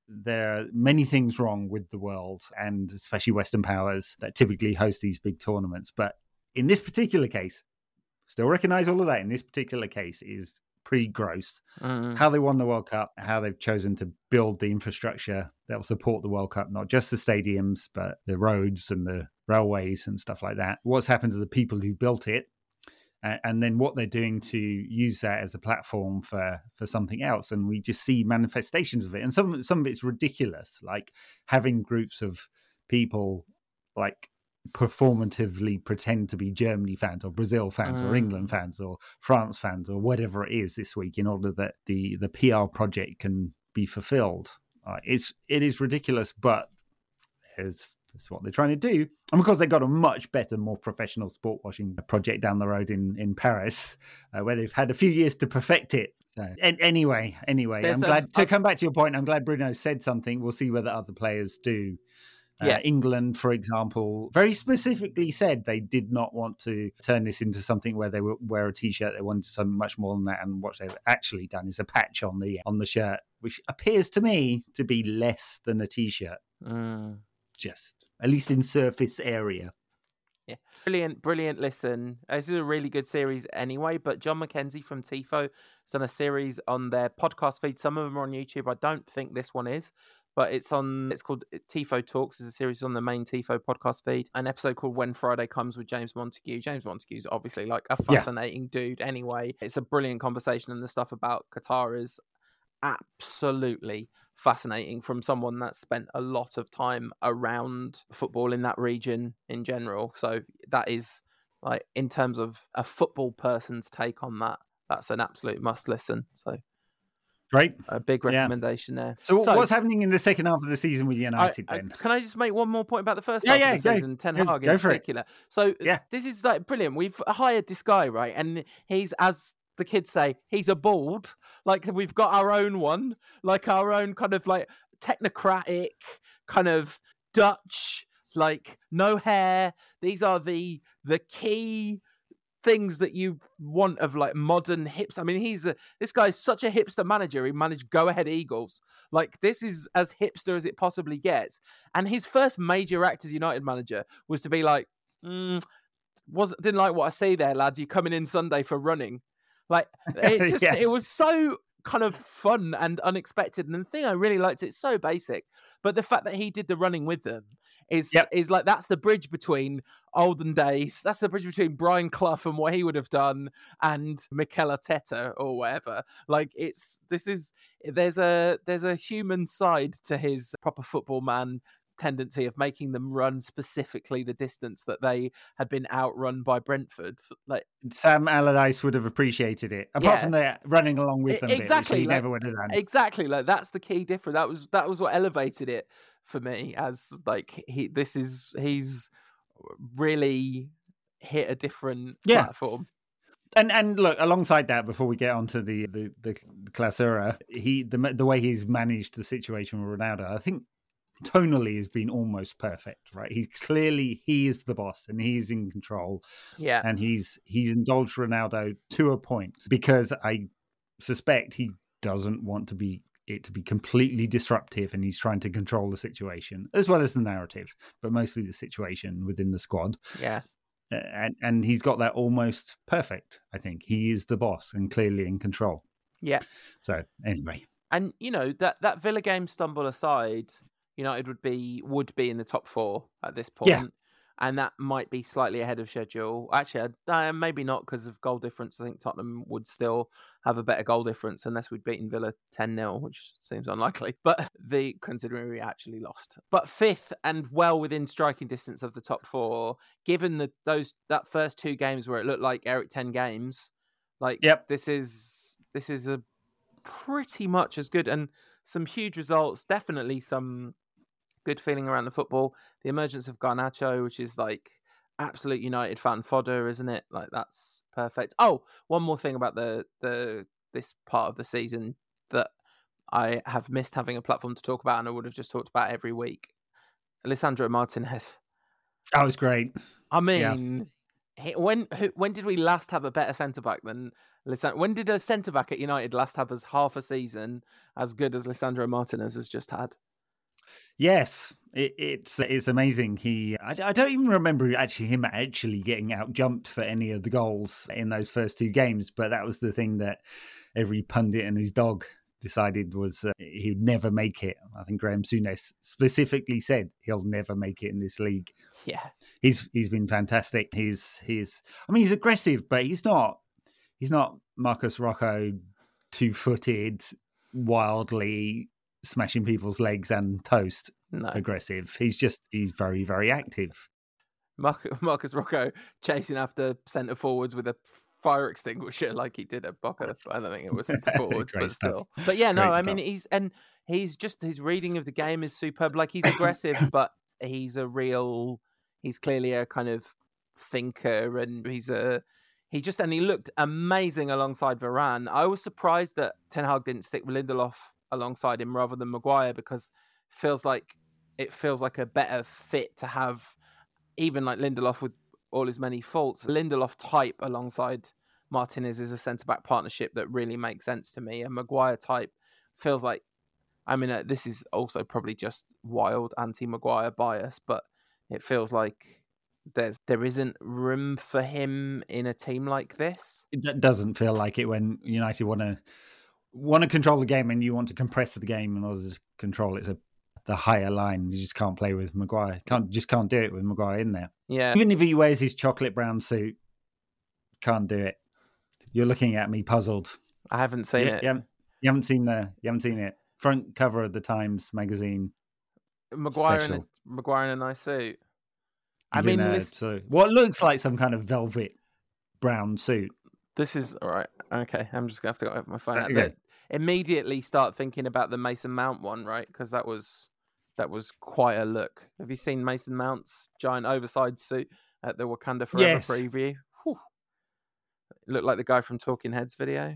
there are many things wrong with the world and especially Western powers that typically host these big tournaments, but in this particular case, still recognise all of that. In this particular case, is pretty gross. Mm. How they won the World Cup, how they've chosen to build the infrastructure that will support the World Cup, not just the stadiums, but the roads and the railways and stuff like that. What's happened to the people who built it, and then what they're doing to use that as a platform for for something else and we just see manifestations of it and some some of it's ridiculous like having groups of people like performatively pretend to be Germany fans or Brazil fans mm. or England fans or France fans or whatever it is this week in order that the the PR project can be fulfilled. Uh, it's it is ridiculous, but it's, what they're trying to do. And because they've got a much better, more professional sport washing project down the road in in Paris, uh, where they've had a few years to perfect it. So, and anyway, anyway, There's I'm glad to come back to your point. I'm glad Bruno said something. We'll see whether other players do. Uh, yeah. England, for example, very specifically said they did not want to turn this into something where they would wear a t-shirt. They wanted something much more than that. And what they've actually done is a patch on the on the shirt, which appears to me to be less than a t-shirt. Mm. Just at least in surface area. Yeah, brilliant, brilliant. Listen, this is a really good series anyway. But John McKenzie from Tifo has done a series on their podcast feed. Some of them are on YouTube. I don't think this one is, but it's on it's called uh, Tifo Talks is a series on the main Tifo podcast feed. An episode called When Friday Comes with James Montague. James Montague's obviously like a fascinating yeah. dude anyway. It's a brilliant conversation and the stuff about Qatar is absolutely fascinating from someone that spent a lot of time around football in that region in general. So that is like in terms of a football person's take on that, that's an absolute must listen. So Great. A big recommendation yeah. there. So, so, what's happening in the second half of the season with United I, then? I, can I just make one more point about the first yeah, half yeah, of the go, season, Ten Hag in particular? So uh, yeah. this is like brilliant. We've hired this guy, right? And he's as the kids say he's a bald. Like we've got our own one, like our own kind of like technocratic kind of Dutch, like no hair. These are the the key things that you want of like modern hips. I mean, he's a this guy's such a hipster manager. He managed Go Ahead Eagles. Like this is as hipster as it possibly gets. And his first major act as United manager was to be like, mm, was didn't like what I see there, lads. You coming in Sunday for running? Like it just yeah. it was so kind of fun and unexpected. And the thing I really liked, it's so basic, but the fact that he did the running with them is yep. is like that's the bridge between olden days. That's the bridge between Brian Clough and what he would have done and Mikel Arteta or whatever. Like it's this is there's a there's a human side to his proper football man tendency of making them run specifically the distance that they had been outrun by Brentford. Like Sam Allardyce would have appreciated it, apart yeah. from the running along with them. Exactly, bit, like, never would have done. Exactly, like that's the key difference. That was that was what elevated it for me as like he. This is he's really hit a different yeah. platform. And and look, alongside that, before we get onto the the the, the Clausura, he the the way he's managed the situation with Ronaldo, I think tonally has been almost perfect right? He's clearly he is the boss and he's in control yeah. and he's he's indulged ronaldo to a point because i suspect he doesn't want to be it to be completely disruptive and he's trying to control the situation as well as the narrative but mostly the situation within the squad. Yeah. And and he's got that almost perfect i think. He is the boss and clearly in control. Yeah. So anyway. And you know that that villa game stumble aside United would be would be in the top four at this point. Yeah. And that might be slightly ahead of schedule. Actually, uh, maybe not because of goal difference. I think Tottenham would still have a better goal difference unless we'd beaten Villa 10 0, which seems unlikely. But the considering we actually lost. But fifth and well within striking distance of the top four, given the those that first two games where it looked like Eric 10 games, like yep. this is this is a pretty much as good and some huge results. Definitely some good feeling around the football. The emergence of Garnacho, which is like absolute United fan fodder, isn't it? Like that's perfect. Oh, one more thing about the the this part of the season that I have missed having a platform to talk about, and I would have just talked about every week. Lisandro Martinez. Oh, that was great. I mean, yeah. when when did we last have a better centre back than Lisandro? When did a centre back at United last have as half a season as good as Lisandro Martinez has just had? Yes, it, it's it's amazing. He I, I, don't even remember actually him actually getting out jumped for any of the goals in those first two games, but that was the thing that every pundit and his dog decided was uh, he would never make it. I think Graham Souness specifically said he'll never make it in this league. Yeah, he's he's been fantastic. He's he's I mean he's aggressive, but he's not he's not Marcos Rojo two footed wildly smashing people's legs and toast no. aggressive. He's just he's very very active. Marcos Rojo chasing after centre forwards with a fire extinguisher like he did at Boca. I don't think it was centre forwards, but still. But yeah, no, Great I mean he's and he's just his reading of the game is superb. Like he's aggressive, but he's a real. He's clearly a kind of thinker, and he's a he just and he looked amazing alongside Varane. I was surprised that Ten Hag didn't stick with Lindelof alongside him rather than Maguire because feels like it feels like a better fit to have even like Lindelof with all his many faults. Lindelof type alongside Martinez is a centre back partnership that really makes sense to me. And Maguire type feels like, I mean, uh, this is also probably just wild anti Maguire bias, but it feels like there's there isn't room for him in a team like this. It doesn't feel like it when United want to want to control the game and you want to compress the game in order to control. It's a the higher line. You just can't play with Maguire. Can't just can't do it with Maguire in there. Yeah. Even if he wears his chocolate brown suit, can't do it. You're looking at me puzzled. I haven't seen you, it. You haven't, you haven't, seen the you haven't seen it. Front cover of the Times magazine. Maguire in a Maguire in a nice suit. He's I mean, a, this... so what looks like some kind of velvet brown suit. This is all right. Okay, I'm just gonna have to go open my phone. Uh, okay immediately start thinking about the Mason Mount one, right? Because that was that was quite a look. Have you seen Mason Mount's giant oversized suit at the Wakanda Forever yes. preview? Whew. Look like the guy from Talking Heads video.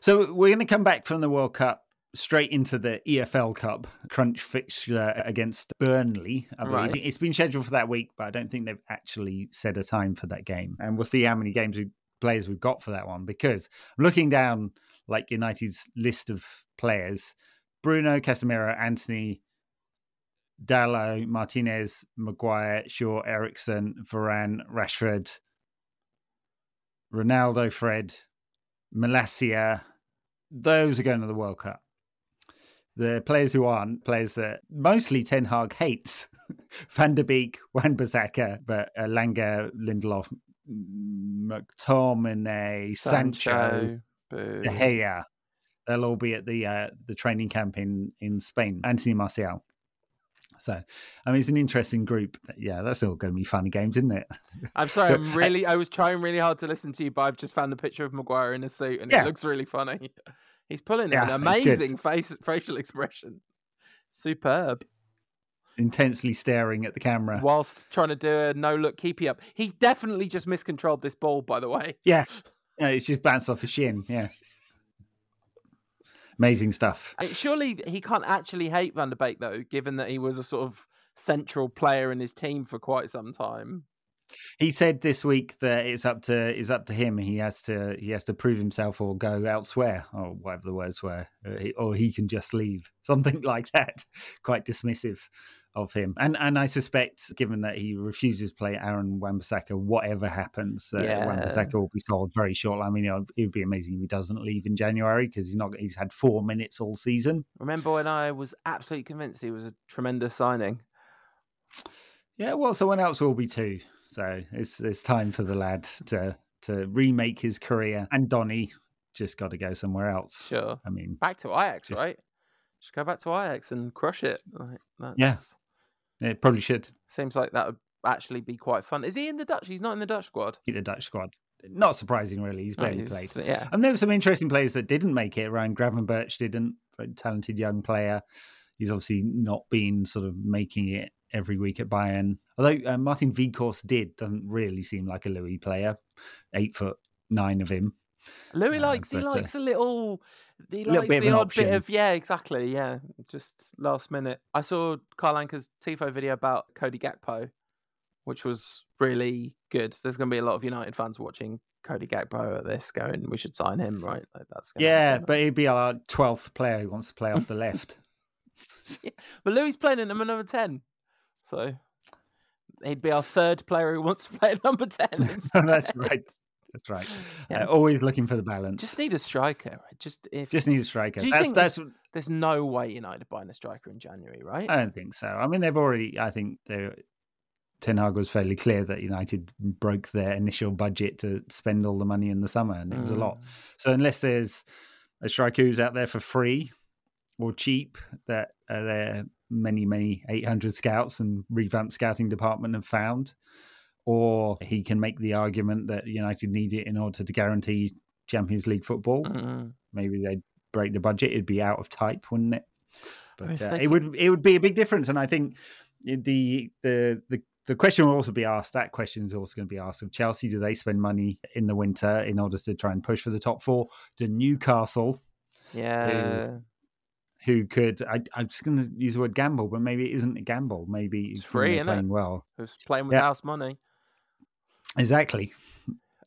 So we're going to come back from the World Cup straight into the EFL Cup crunch fixture against Burnley. I believe Right. it's been scheduled for that week, but I don't think they've actually set a time for that game. And we'll see how many games we, players we've got for that one because I'm looking down like United's list of players: Bruno, Casemiro, Antony. Dalot, Martinez, Maguire, Shaw, Eriksen, Varane, Rashford, Ronaldo, Fred, Malacia, those are going to the World Cup. The players who aren't, players that mostly Ten Hag hates, Van de Beek, Wan Bissaka, but uh, Langer, Lindelof, McTominay, Sancho, Boo. De Gea. They'll all be at the uh, the training camp in, in Spain. Anthony Martial. So, I mean, it's an interesting group. Yeah, that's all going to be fun games, isn't it? I'm sorry. I'm really. I was trying really hard to listen to you, but I've just found the picture of Maguire in a suit, and Yeah. it looks really funny. He's pulling Yeah, an amazing face facial expression. Superb. Intensely staring at the camera. Whilst trying to do a no look keepy up. He's definitely just miscontrolled this ball, by the way. Yeah. Yeah, it's just bounced off his shin. Yeah. Amazing stuff. Surely he can't actually hate Van de Beek though, given that he was a sort of central player in his team for quite some time. He said this week that it's up to it's up to him. He has to he has to prove himself or go elsewhere or whatever the words were, Uh, he- or he can just leave. Something like that. Quite dismissive of him. And and I suspect, given that he refuses to play Aaron Wan-Bissaka, whatever happens, that Yeah. Wan-Bissaka will be sold very shortly. I mean, it would be amazing if he doesn't leave in January because he's not. He's had four minutes all season. Remember when I was absolutely convinced he was a tremendous signing? Yeah, well, someone else will be too. So it's it's time for the lad to to remake his career. And Donny just got to go somewhere else. Sure. I mean, Back to Ajax, Just- right? Just go back to Ajax and crush it. Like, that's, Yeah. it probably should Seems like that would actually be quite fun. Is he in the Dutch? He's not in the Dutch squad. keep the Dutch squad. Not surprising, really. He's barely he's- played. Yeah. And there were some interesting players that didn't make it. Ryan Gravenberch didn't. Very talented young player. He's obviously not been sort of making it every week at Bayern. Although uh, Martin Vicourse did, doesn't really seem like a Louis player. Eight foot nine of him. Louis Uh, likes he but, uh, likes a little he likes the odd option. bit of yeah, exactly, yeah. Just last minute. I saw Carl Anka's Tifo video about Cody Gakpo, which was really good. There's gonna be a lot of United fans watching Cody Gakpo at this going, we should sign him, right? Like that's Yeah, happen. but he'd be our twelfth player who wants to play off the left. But Louis playing in number ten. So he'd be our third player who wants to play at number ten. That's right. That's right. Yeah. Uh, always looking for the balance. Just need a striker. right? Just if Just need a striker. Do you That's think that's. there's no way United buying a striker in January, right? I don't think so. I mean, they've already. I think they. Ten Hag was fairly clear that United broke their initial budget to spend all the money in the summer, and it was a lot. Mm. So unless there's a striker who's out there for free or cheap, that uh, there many many 800 scouts and revamped scouting department have found, or he can make the argument that United need it in order to guarantee Champions League football. Mm. Maybe they'd break the budget. It'd be out of type, wouldn't it? But uh, it could- would it would be a big difference, and I think the the the the question will also be asked. That question is also going to be asked of Chelsea. Do they spend money in the winter in order to try and push for the top four? To Newcastle, Yeah. Who could I, I'm just going to use the word gamble, but maybe it isn't a gamble. Maybe It's free, innit? playing well. Who's playing with Yeah. house money. Exactly.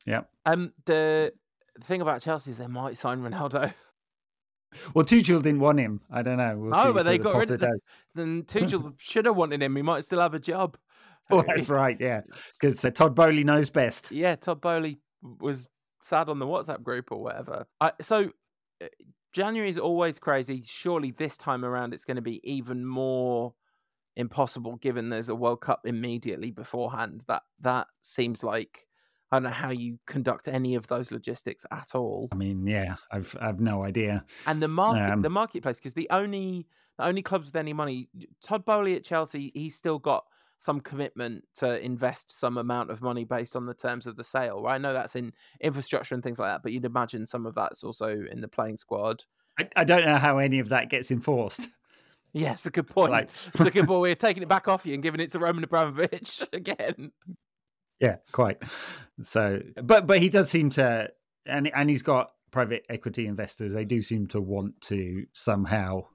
Yeah. Um the the thing about Chelsea is they might sign Ronaldo. Well, Tuchel didn't want him. I don't know. We'll see but they got rid of the- does. Then Tuchel should have wanted him. He might still have a job. Oh, that's right. Yeah, because uh, Todd Boehly knows best. Yeah, Todd Boehly was sad on the WhatsApp group or whatever. I, so uh, January is always crazy. Surely this time around it's going to be even more impossible given there's a World Cup immediately beforehand. That that seems like I don't know how you conduct any of those logistics at all. I mean, yeah, I've I've no idea. And the market, Um, the marketplace, because the only the only clubs with any money, Todd Boehly at Chelsea, he's still got some commitment to invest some amount of money based on the terms of the sale. Right? I know that's in infrastructure and things like that, but you'd imagine some of that's also in the playing squad. I, I don't know how any of that gets enforced. Yes, a good point. Like- it's a good point. We're taking it back off you and giving it to Roman Abramovich again. Yeah, quite. So, but but he does seem to, and and he's got private equity investors. They do seem to want to somehow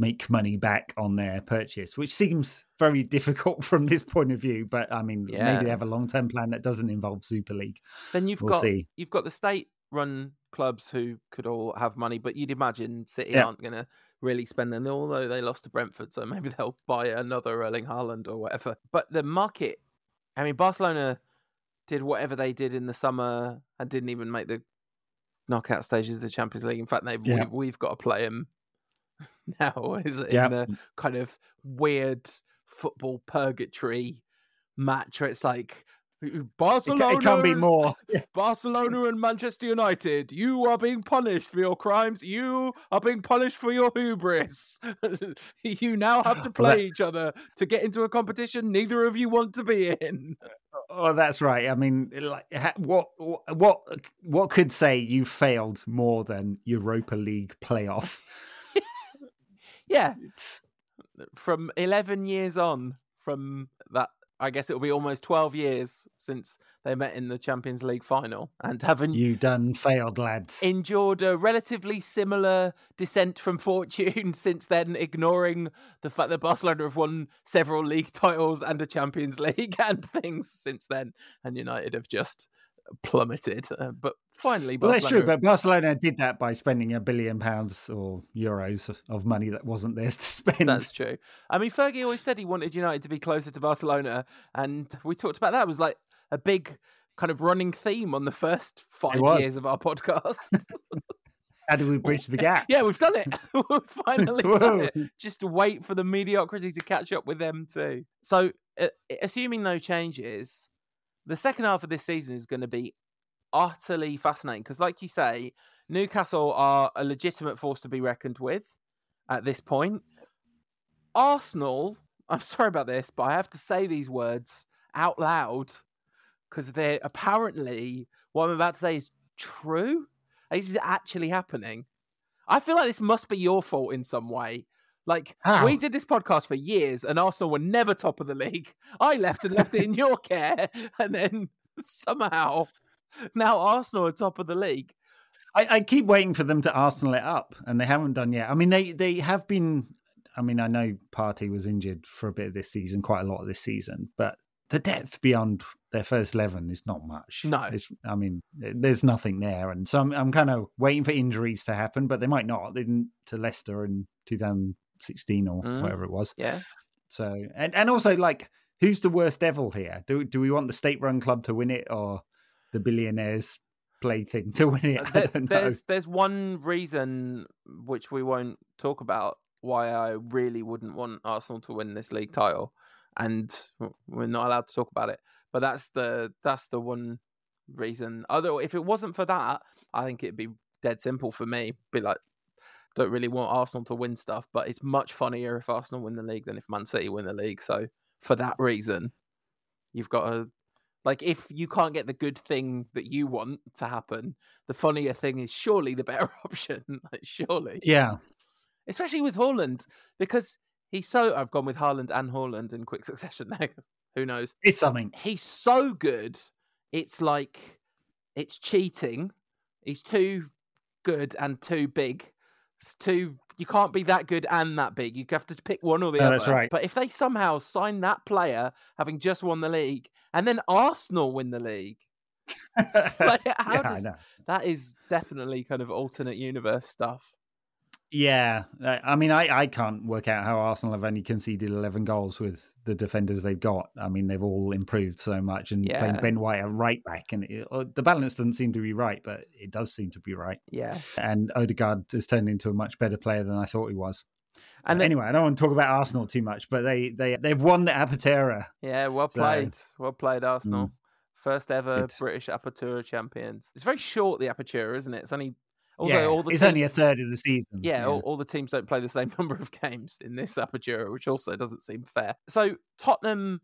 make money back on their purchase, which seems very difficult from this point of view. But I mean, Yeah. maybe they have a long term plan that doesn't involve Super League. Then you've We'll got see. you've got the state-run clubs who could all have money, but you'd imagine City Yeah. aren't going to really spend them, although they lost to Brentford, so maybe they'll buy another Erling Haaland or whatever. But the market, I mean, Barcelona did whatever they did in the summer and didn't even make the knockout stages of the Champions League. In fact, they've Yeah. we've, we've got to play them now. Is it Yeah. in the kind of weird football purgatory match where it's like Barcelona it can't be more. Barcelona and Manchester United, you are being punished for your crimes. You are being punished for your hubris. you now have to play each other to get into a competition neither of you want to be in. Uh, oh, oh, that's right. I mean, like, what what what could say you failed more than Europa League playoff? Yeah, It's from 11 years on from that I guess it'll be almost 12 years since they met in the Champions League final and haven't you done failed, lads. endured a relatively similar descent from fortune since then, ignoring the fact that Barcelona have won several league titles and a Champions League and things since then, and United have just plummeted. Uh, but finally, Well, that's true, but Barcelona did that by spending a billion pounds or euros of- of money that wasn't theirs to spend. That's true. I mean, Fergie always said he wanted United to be closer to Barcelona, and we talked about that. It was like a big kind of running theme on the first five years of our podcast. How do we bridge the gap? yeah, we've done it. we've finally done it. Just wait for the mediocrity to catch up with them too. So, uh, assuming no changes, the second half of this season is going to be utterly fascinating because, like you say, Newcastle are a legitimate force to be reckoned with at this point. Arsenal, I'm sorry about this, but I have to say these words out loud because they're apparently what I'm about to say is true. This is actually happening. I feel like this must be your fault in some way. Like How? we did this podcast for years, and Arsenal were never top of the league. I left and left it in your care, and then somehow now Arsenal are top of the league. I, I keep waiting for them to Arsenal it up, and they haven't done yet. I mean, they they have been. I mean, I know Partey was injured for a bit of this season, quite a lot of this season, but the depth beyond their first eleven is not much. No. It's, I mean, there's nothing there, and so I'm I'm kind of waiting for injuries to happen, but they might not. They didn't to Leicester in 2016 or Mm. whatever it was. Yeah, So and and also like, who's the worst devil here? Do do we want the state-run club to win it or the billionaires plaything to win it? Uh, there- there's there's one reason which we won't talk about why I really wouldn't want Arsenal to win this league title, and we're not allowed to talk about it. But that's the that's the one reason. Although if it wasn't for that, I think it'd be dead simple for me. Be like, don't really want Arsenal to win stuff, but it's much funnier if Arsenal win the league than if Man City win the league. So for that reason, you've got to like if you can't get the good thing that you want to happen, the funnier thing is surely the better option. like surely, Yeah, especially with Haaland because he's so. I've gone with Haaland and Haaland in quick succession there. Who knows? it's something. He's so good. It's like it's cheating. He's too good and too big. It's too. You can't be that good and that big. You have to pick one or the No, other. that's right. But if they somehow sign that player, having just won the league, and then Arsenal win the league, like, how yeah, does that is definitely kind of alternate universe stuff. Yeah, I mean, I, I can't work out how Arsenal have only conceded 11 goals with the defenders they've got. I mean, they've all improved so much and playing Ben White a right back. And it, uh, the balance doesn't seem to be right, but it does seem to be right. Yeah, And Odegaard has turned into a much better player than I thought he was. and then, anyway, I don't want to talk about Arsenal too much, but they, they, they've won the Apertura. yeah, well So- played, well played, Arsenal. First ever Good. British Apertura champions. It's very short, the Apertura, isn't it? It's only also yeah, all the it's only a third of the season. Yeah, All, all the teams don't play the same number of games in this Apertura, which also doesn't seem fair. So Tottenham,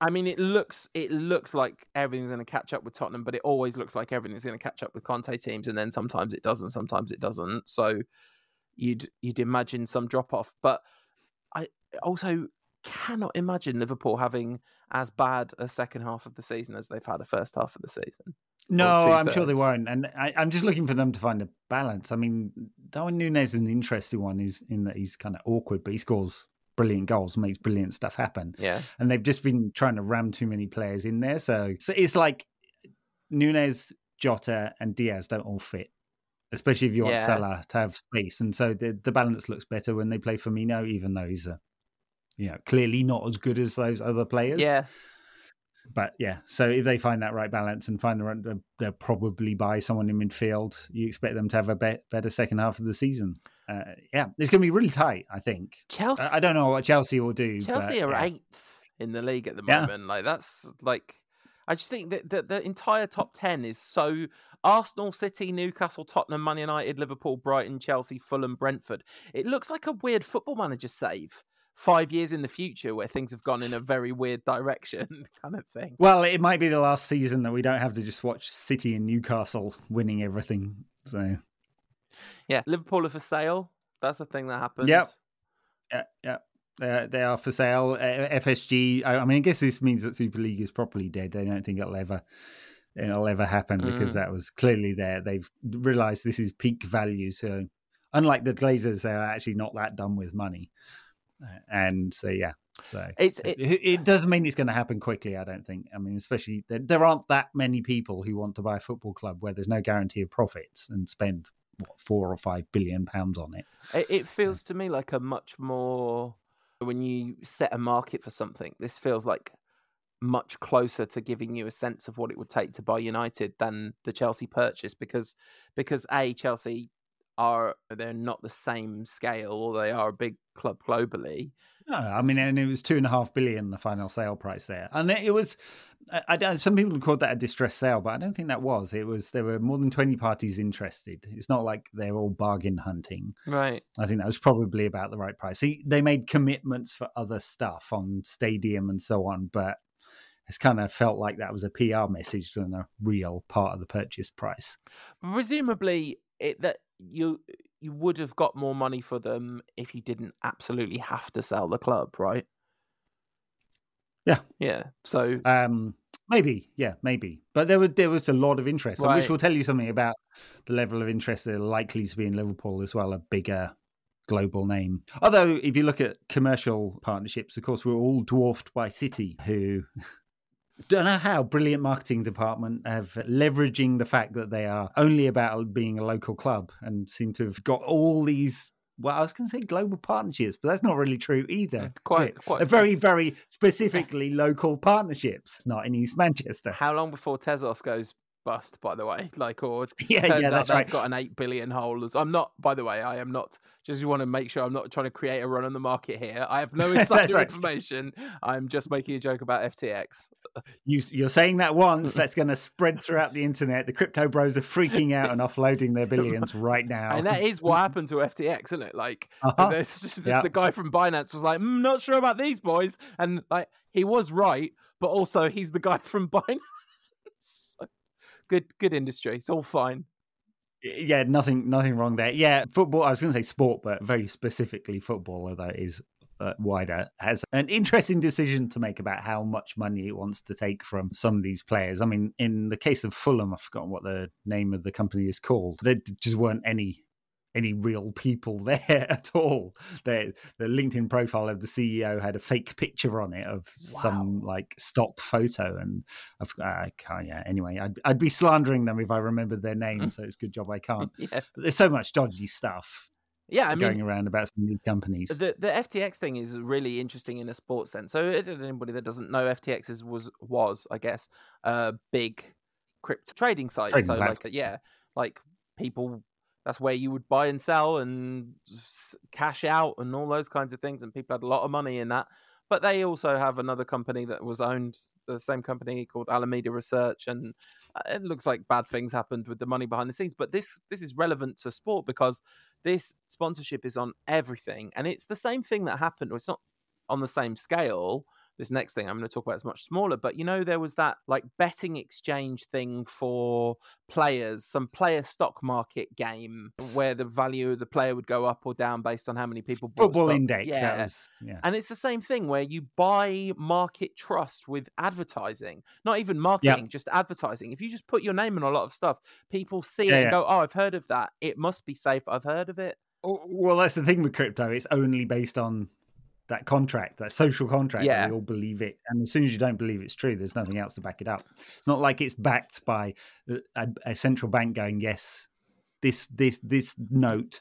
I mean, it looks it looks like everything's going to catch up with Tottenham, but it always looks like everything's going to catch up with Conte teams, and then sometimes it doesn't, sometimes it doesn't. So you'd you'd imagine some drop off. But I also cannot imagine Liverpool having as bad a second half of the season as they've had a first half of the season. No, I'm sure they won't. And I, am just looking for them to find a balance. I mean, Darwin Nunez is an interesting one. He's in that he's kind of awkward, but he scores brilliant goals, makes brilliant stuff happen. Yeah. And they've just been trying to ram too many players in there. So, so it's like Nunez, Jota, and Diaz don't all fit, especially if you want yeah. Salah to have space. And so the, the balance looks better when they play Firmino, even though he's a, you know, clearly not as good as those other players. Yeah but yeah, so if they find that right balance and find the right, they'll probably buy someone in midfield. You expect them to have a be- better second half of the season. Uh, yeah, it's going to be really tight. I think Chelsea. I, I don't know what Chelsea will do. Chelsea but, are yeah. eighth in the league at the moment. Yeah. Like that's like. I just think that the, the entire top 10 is so Arsenal, City, Newcastle, Tottenham, Man United, Liverpool, Brighton, Chelsea, Fulham, Brentford. It looks like a weird football manager save five years in the future where things have gone in a very weird direction kind of thing. Well, it might be the last season that we don't have to just watch City and Newcastle winning everything. So, yeah, Liverpool are for sale. That's the thing that happened. Yep. Yeah, yeah. Uh, they are for sale. Uh, FSG. I, I, mean, I guess this means that Super League is properly dead. I don't think it'll ever, it'll ever happen because mm. that was clearly there. They've realised this is peak value. So, unlike the Glazers, they're actually not that done with money and so yeah so it's it, it, doesn't mean it's going to happen quickly i don't think. I mean especially there, there, aren't that many people who want to buy a football club where there's no guarantee of profits and spend what four or five billion pounds on it. It, it feels to me like a much more when you set a market for something this feels like much closer to giving you a sense of what it would take to buy United than the Chelsea purchase because because a Chelsea are they're not the same scale or they are a big club globally. No, I mean, and it was two and a half billion the final sale price there, and it was. I, I, some people called that a distress sale, but I don't think that was. It was there were more than twenty parties interested. It's not like they're all bargain hunting, right? I think that was probably about the right price. See, they made commitments for other stuff on stadium and so on, but it's kind of felt like that was a PR message than a real part of the purchase price. Presumably, it that you you would have got more money for them if you didn't absolutely have to sell the club, right? Yeah, yeah. So um, maybe, yeah, maybe. But there was there was a lot of interest, right. which will tell you something about the level of interest that are likely to be in Liverpool as well. A bigger global name. Although, if you look at commercial partnerships, of course, we're all dwarfed by City, who don't know how brilliant marketing department have leveraging the fact that they are only about being a local club and seem to have got all these well, I was going to say global partnerships, but that's not really true either. Quite, quite very, very specifically local partnerships. It's not in East Manchester. How long before Tezos goes bust, by the way. Like, or yeah, yeah, that's right. They've got an eight billion hole. I'm not, by the way, I am not. Just want to make sure I'm not trying to create a run on the market here. I have no insider right. information. I'm just making a joke about FTX. You, are saying that once, that's going to spread throughout the internet. The crypto bros are freaking out and offloading their billions right now. And that is what happened to FTX, isn't it? Like, uh-huh. this, this, yeah. the guy from Binance was like, mm, "Not sure about these boys," and like he was right, but also he's the guy from Binance good good industry. It's all fine. Yeah, nothing nothing wrong there. Yeah, football. I was going to say sport, but very specifically football, although it is uh, wider, has an interesting decision to make about how much money it wants to take from some of these players. I mean, in the case of Fulham, I've forgotten what the name of the company is called. There just weren't any any real people there at all. The the LinkedIn profile of the CEO had a fake picture on it of wow. some like stock photo, and I've, uh, I can't. Yeah. Anyway, I'd I'd be slandering them if I remembered their name. so it's a good job I can't. yeah. But there's so much dodgy stuff. Yeah, I going mean, around about some of these companies. The the FTX thing is really interesting in a sports sense. So, anybody that doesn't know, FTX is, was was I guess a big crypto trading site. Trading so, like, yeah, like people that's where you would buy and sell and cash out and all those kinds of things. And people had a lot of money in that. But they also have another company that was owned, the same company called Alameda Research, and uh, it looks like bad things happened with the money behind the scenes. But this this is relevant to sport because this sponsorship is on everything, and it's the same thing that happened. It's not on the same scale, this next thing I'm going to talk about is much smaller. But you know, there was that like betting exchange thing for players, some player stock market game where the value of the player would go up or down based on how many people bought Football stock. index. Yeah. was- yeah. And it's the same thing where you buy market trust with advertising, not even marketing, just advertising. If you just put your name in a lot of stuff, people see it and yeah. go, "Oh, I've heard of that. It must be safe. I've heard of it." Oh, Well, that's the thing with crypto. It's only based on that contract, that social contract. Yeah. we all believe it. And as soon as you don't believe it's true, there's nothing else to back it up. It's not like it's backed by a, a, a central bank going, yes, this this this note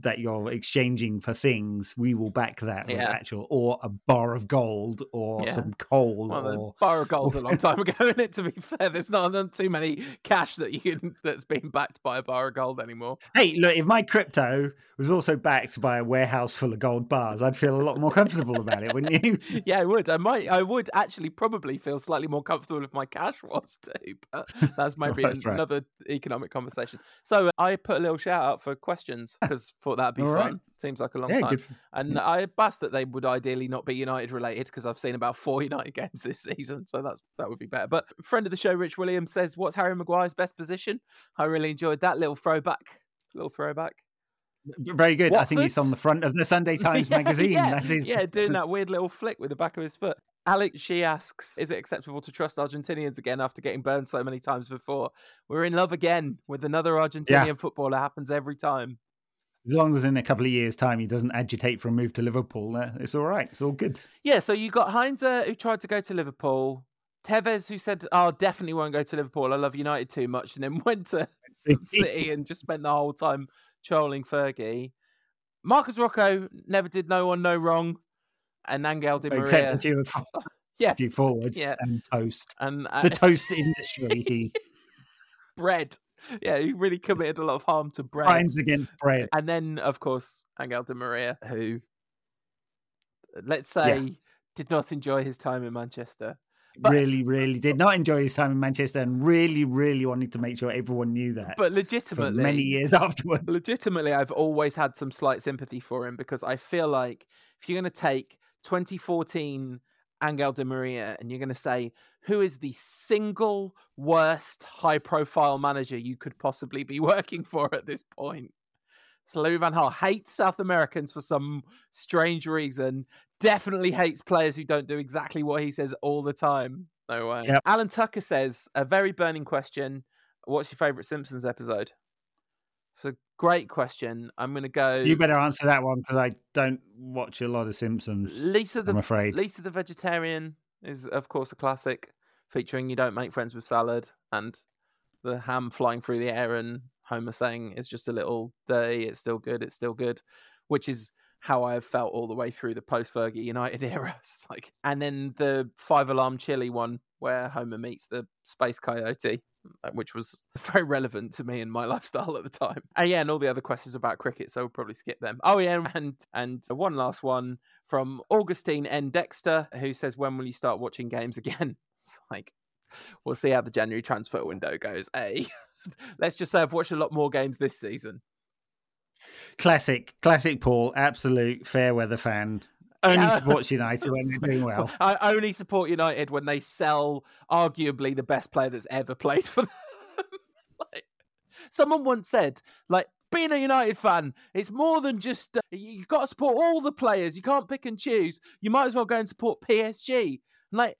that you're exchanging for things, we will back that with Yeah. actual or a bar of gold or Yeah. some coal Well, or bar of gold's a long time ago, isn't it? To be fair, there's not not too many cash that you can that's being backed by a bar of gold anymore. hey, look, if my crypto was also backed by a warehouse full of gold bars, I'd feel a lot more comfortable about it, wouldn't you? Yeah, I would. I might. I would actually probably feel slightly more comfortable if my cash was too. But that's maybe That's right. another economic conversation. So uh, I put a little shout out for questions because thought that'd be All fun. right. Seems like a long yeah, time. good. And mm. I asked that they would ideally not be United related because I've seen about four United games this season, so that's that would be better. But friend of the show, Rich Williams says, "What's Harry Maguire's best position?" I really enjoyed that little throwback, little throwback. Very good. I think he's on the front of the Sunday Times Yeah, magazine. Yeah, his yeah, doing that weird little flick with the back of his foot. Alex, she asks, is it acceptable to trust Argentinians again after getting burned so many times before? We're in love again with another Argentinian footballer. Happens every time. As long as in a couple of years' time he doesn't agitate for a move to Liverpool, uh, it's all right. It's all good. Yeah, so you got Heinze who tried to go to Liverpool. Tevez who said, "Oh, definitely won't go to Liverpool. I love United too much," and then went to City and just spent the whole time trolling Fergie. Marcos Rojo never did no one no wrong, and Angel Di Except Maria, a few, yeah, a few forwards Yeah. and toast. and uh, The toast industry, he bread. Yeah, he really committed a lot of harm to bread. crimes against bread. And then, of course, Angel Di Maria, who, let's say, did not enjoy his time in Manchester. But- really, really did not enjoy his time in Manchester and really, really wanted to make sure everyone knew that But legitimately, many years afterwards. legitimately, I've always had some slight sympathy for him because I feel like if you're going to take 2014 Angel Di Maria and you're going to say who is the single worst high-profile manager you could possibly be working for at this point, so Louis Van Gaal hates South Americans for some strange reason. Definitely hates players who don't do exactly what he says all the time. No way. Yep. Alan Tucker says a very burning question. What's your favorite Simpsons episode? A great question. I'm going to go You better answer that one because I don't watch a lot of Simpsons. Lisa the I'm afraid. Lisa the vegetarian is of course a classic, featuring you don't make friends with salad and the ham flying through the air and Homer saying it's just a little dirty, it's still good, it's still good, which is how I have felt all the way through the post Fergie United era. It's like, and then the five alarm chili one where Homer meets the space coyote, uh, which was very relevant to me and my lifestyle at the time. And yeah, and all the other questions about cricket, so we'll probably skip them. Oh yeah, and and one last one from Augustine N. Dexter, who says, "When will you start watching games again?" It's like, we'll see how the January transfer window goes. A, let's just say I've watched a lot more games this season. Classic, classic Paul, absolute fair weather fan. Only supports United when they're doing well. I only support United when they sell arguably the best player that's ever played for them. like, someone once said, like, being a United fan, it's more than just uh, you- you've got to support all the players. You can't pick and choose. You might as well go and support PSG. Like,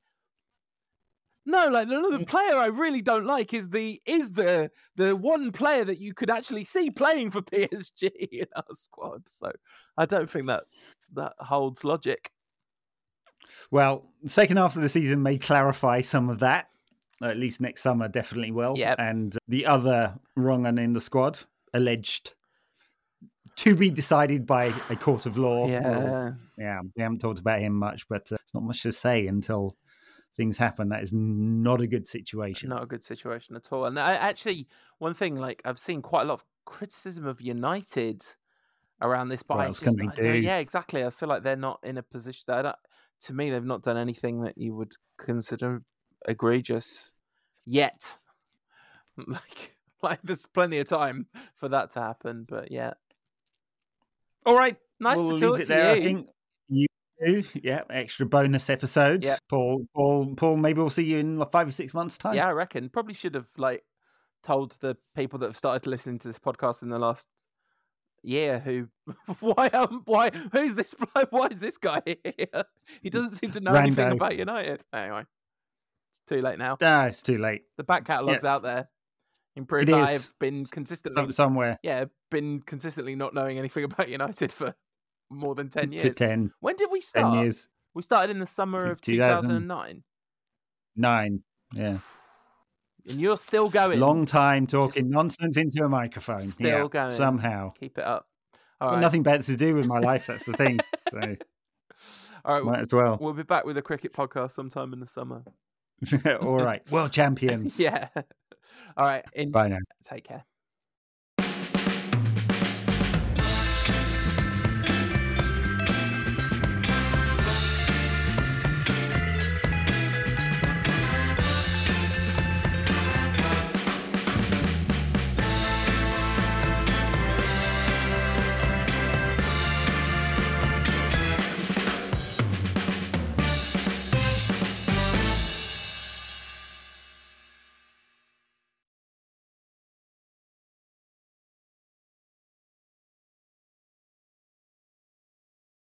no, like the, the player I really don't like is the is the the one player that you could actually see playing for PSG in our squad. So I don't think that that holds logic. Well, second half of the season may clarify some of that. At least next summer, definitely will. Yep. And the other wrong un in the squad, alleged to be decided by a court of law. Yeah. yeah. We haven't talked about him much, but uh, it's not much to say until things happen. That is not a good situation. not a good situation at all. And I, actually, one thing like I've seen quite a lot of criticism of United around this, but What I else just, can they I don't- yeah, exactly. I feel like they're not in a position that to me they've not done anything that you would consider egregious yet. like, like there's plenty of time for that to happen, but yeah, All right. nice we'll to talk to there. you. I think you two. Yeah, extra bonus episode. Yeah. Paul, Paul, Paul. Maybe we'll see you in like five or six months' time. Yeah, I reckon. Probably should have like told the people that have started listening to this podcast in the last year who why um why who's this why is this guy here? He doesn't seem to know anything about United. Anyway, it's too late now. Ah, it's too late. The back catalogue's Yeah. out there. Improved I've been consistently Somewhere yeah, been consistently not knowing anything about United for more than 10 years. to years. 10, When did we start? 10 start? years, We started in the summer of 2009. nine. Yeah, And you're still going. long time talking nonsense into a microphone. Still yeah, going. somehow. Keep it up. All Got. Nothing better to do with my life. That's the thing. So All right. might as well. We'll be back with a cricket podcast sometime in the summer. All right, world champions. Yeah. All right. In- Bye now. Take care.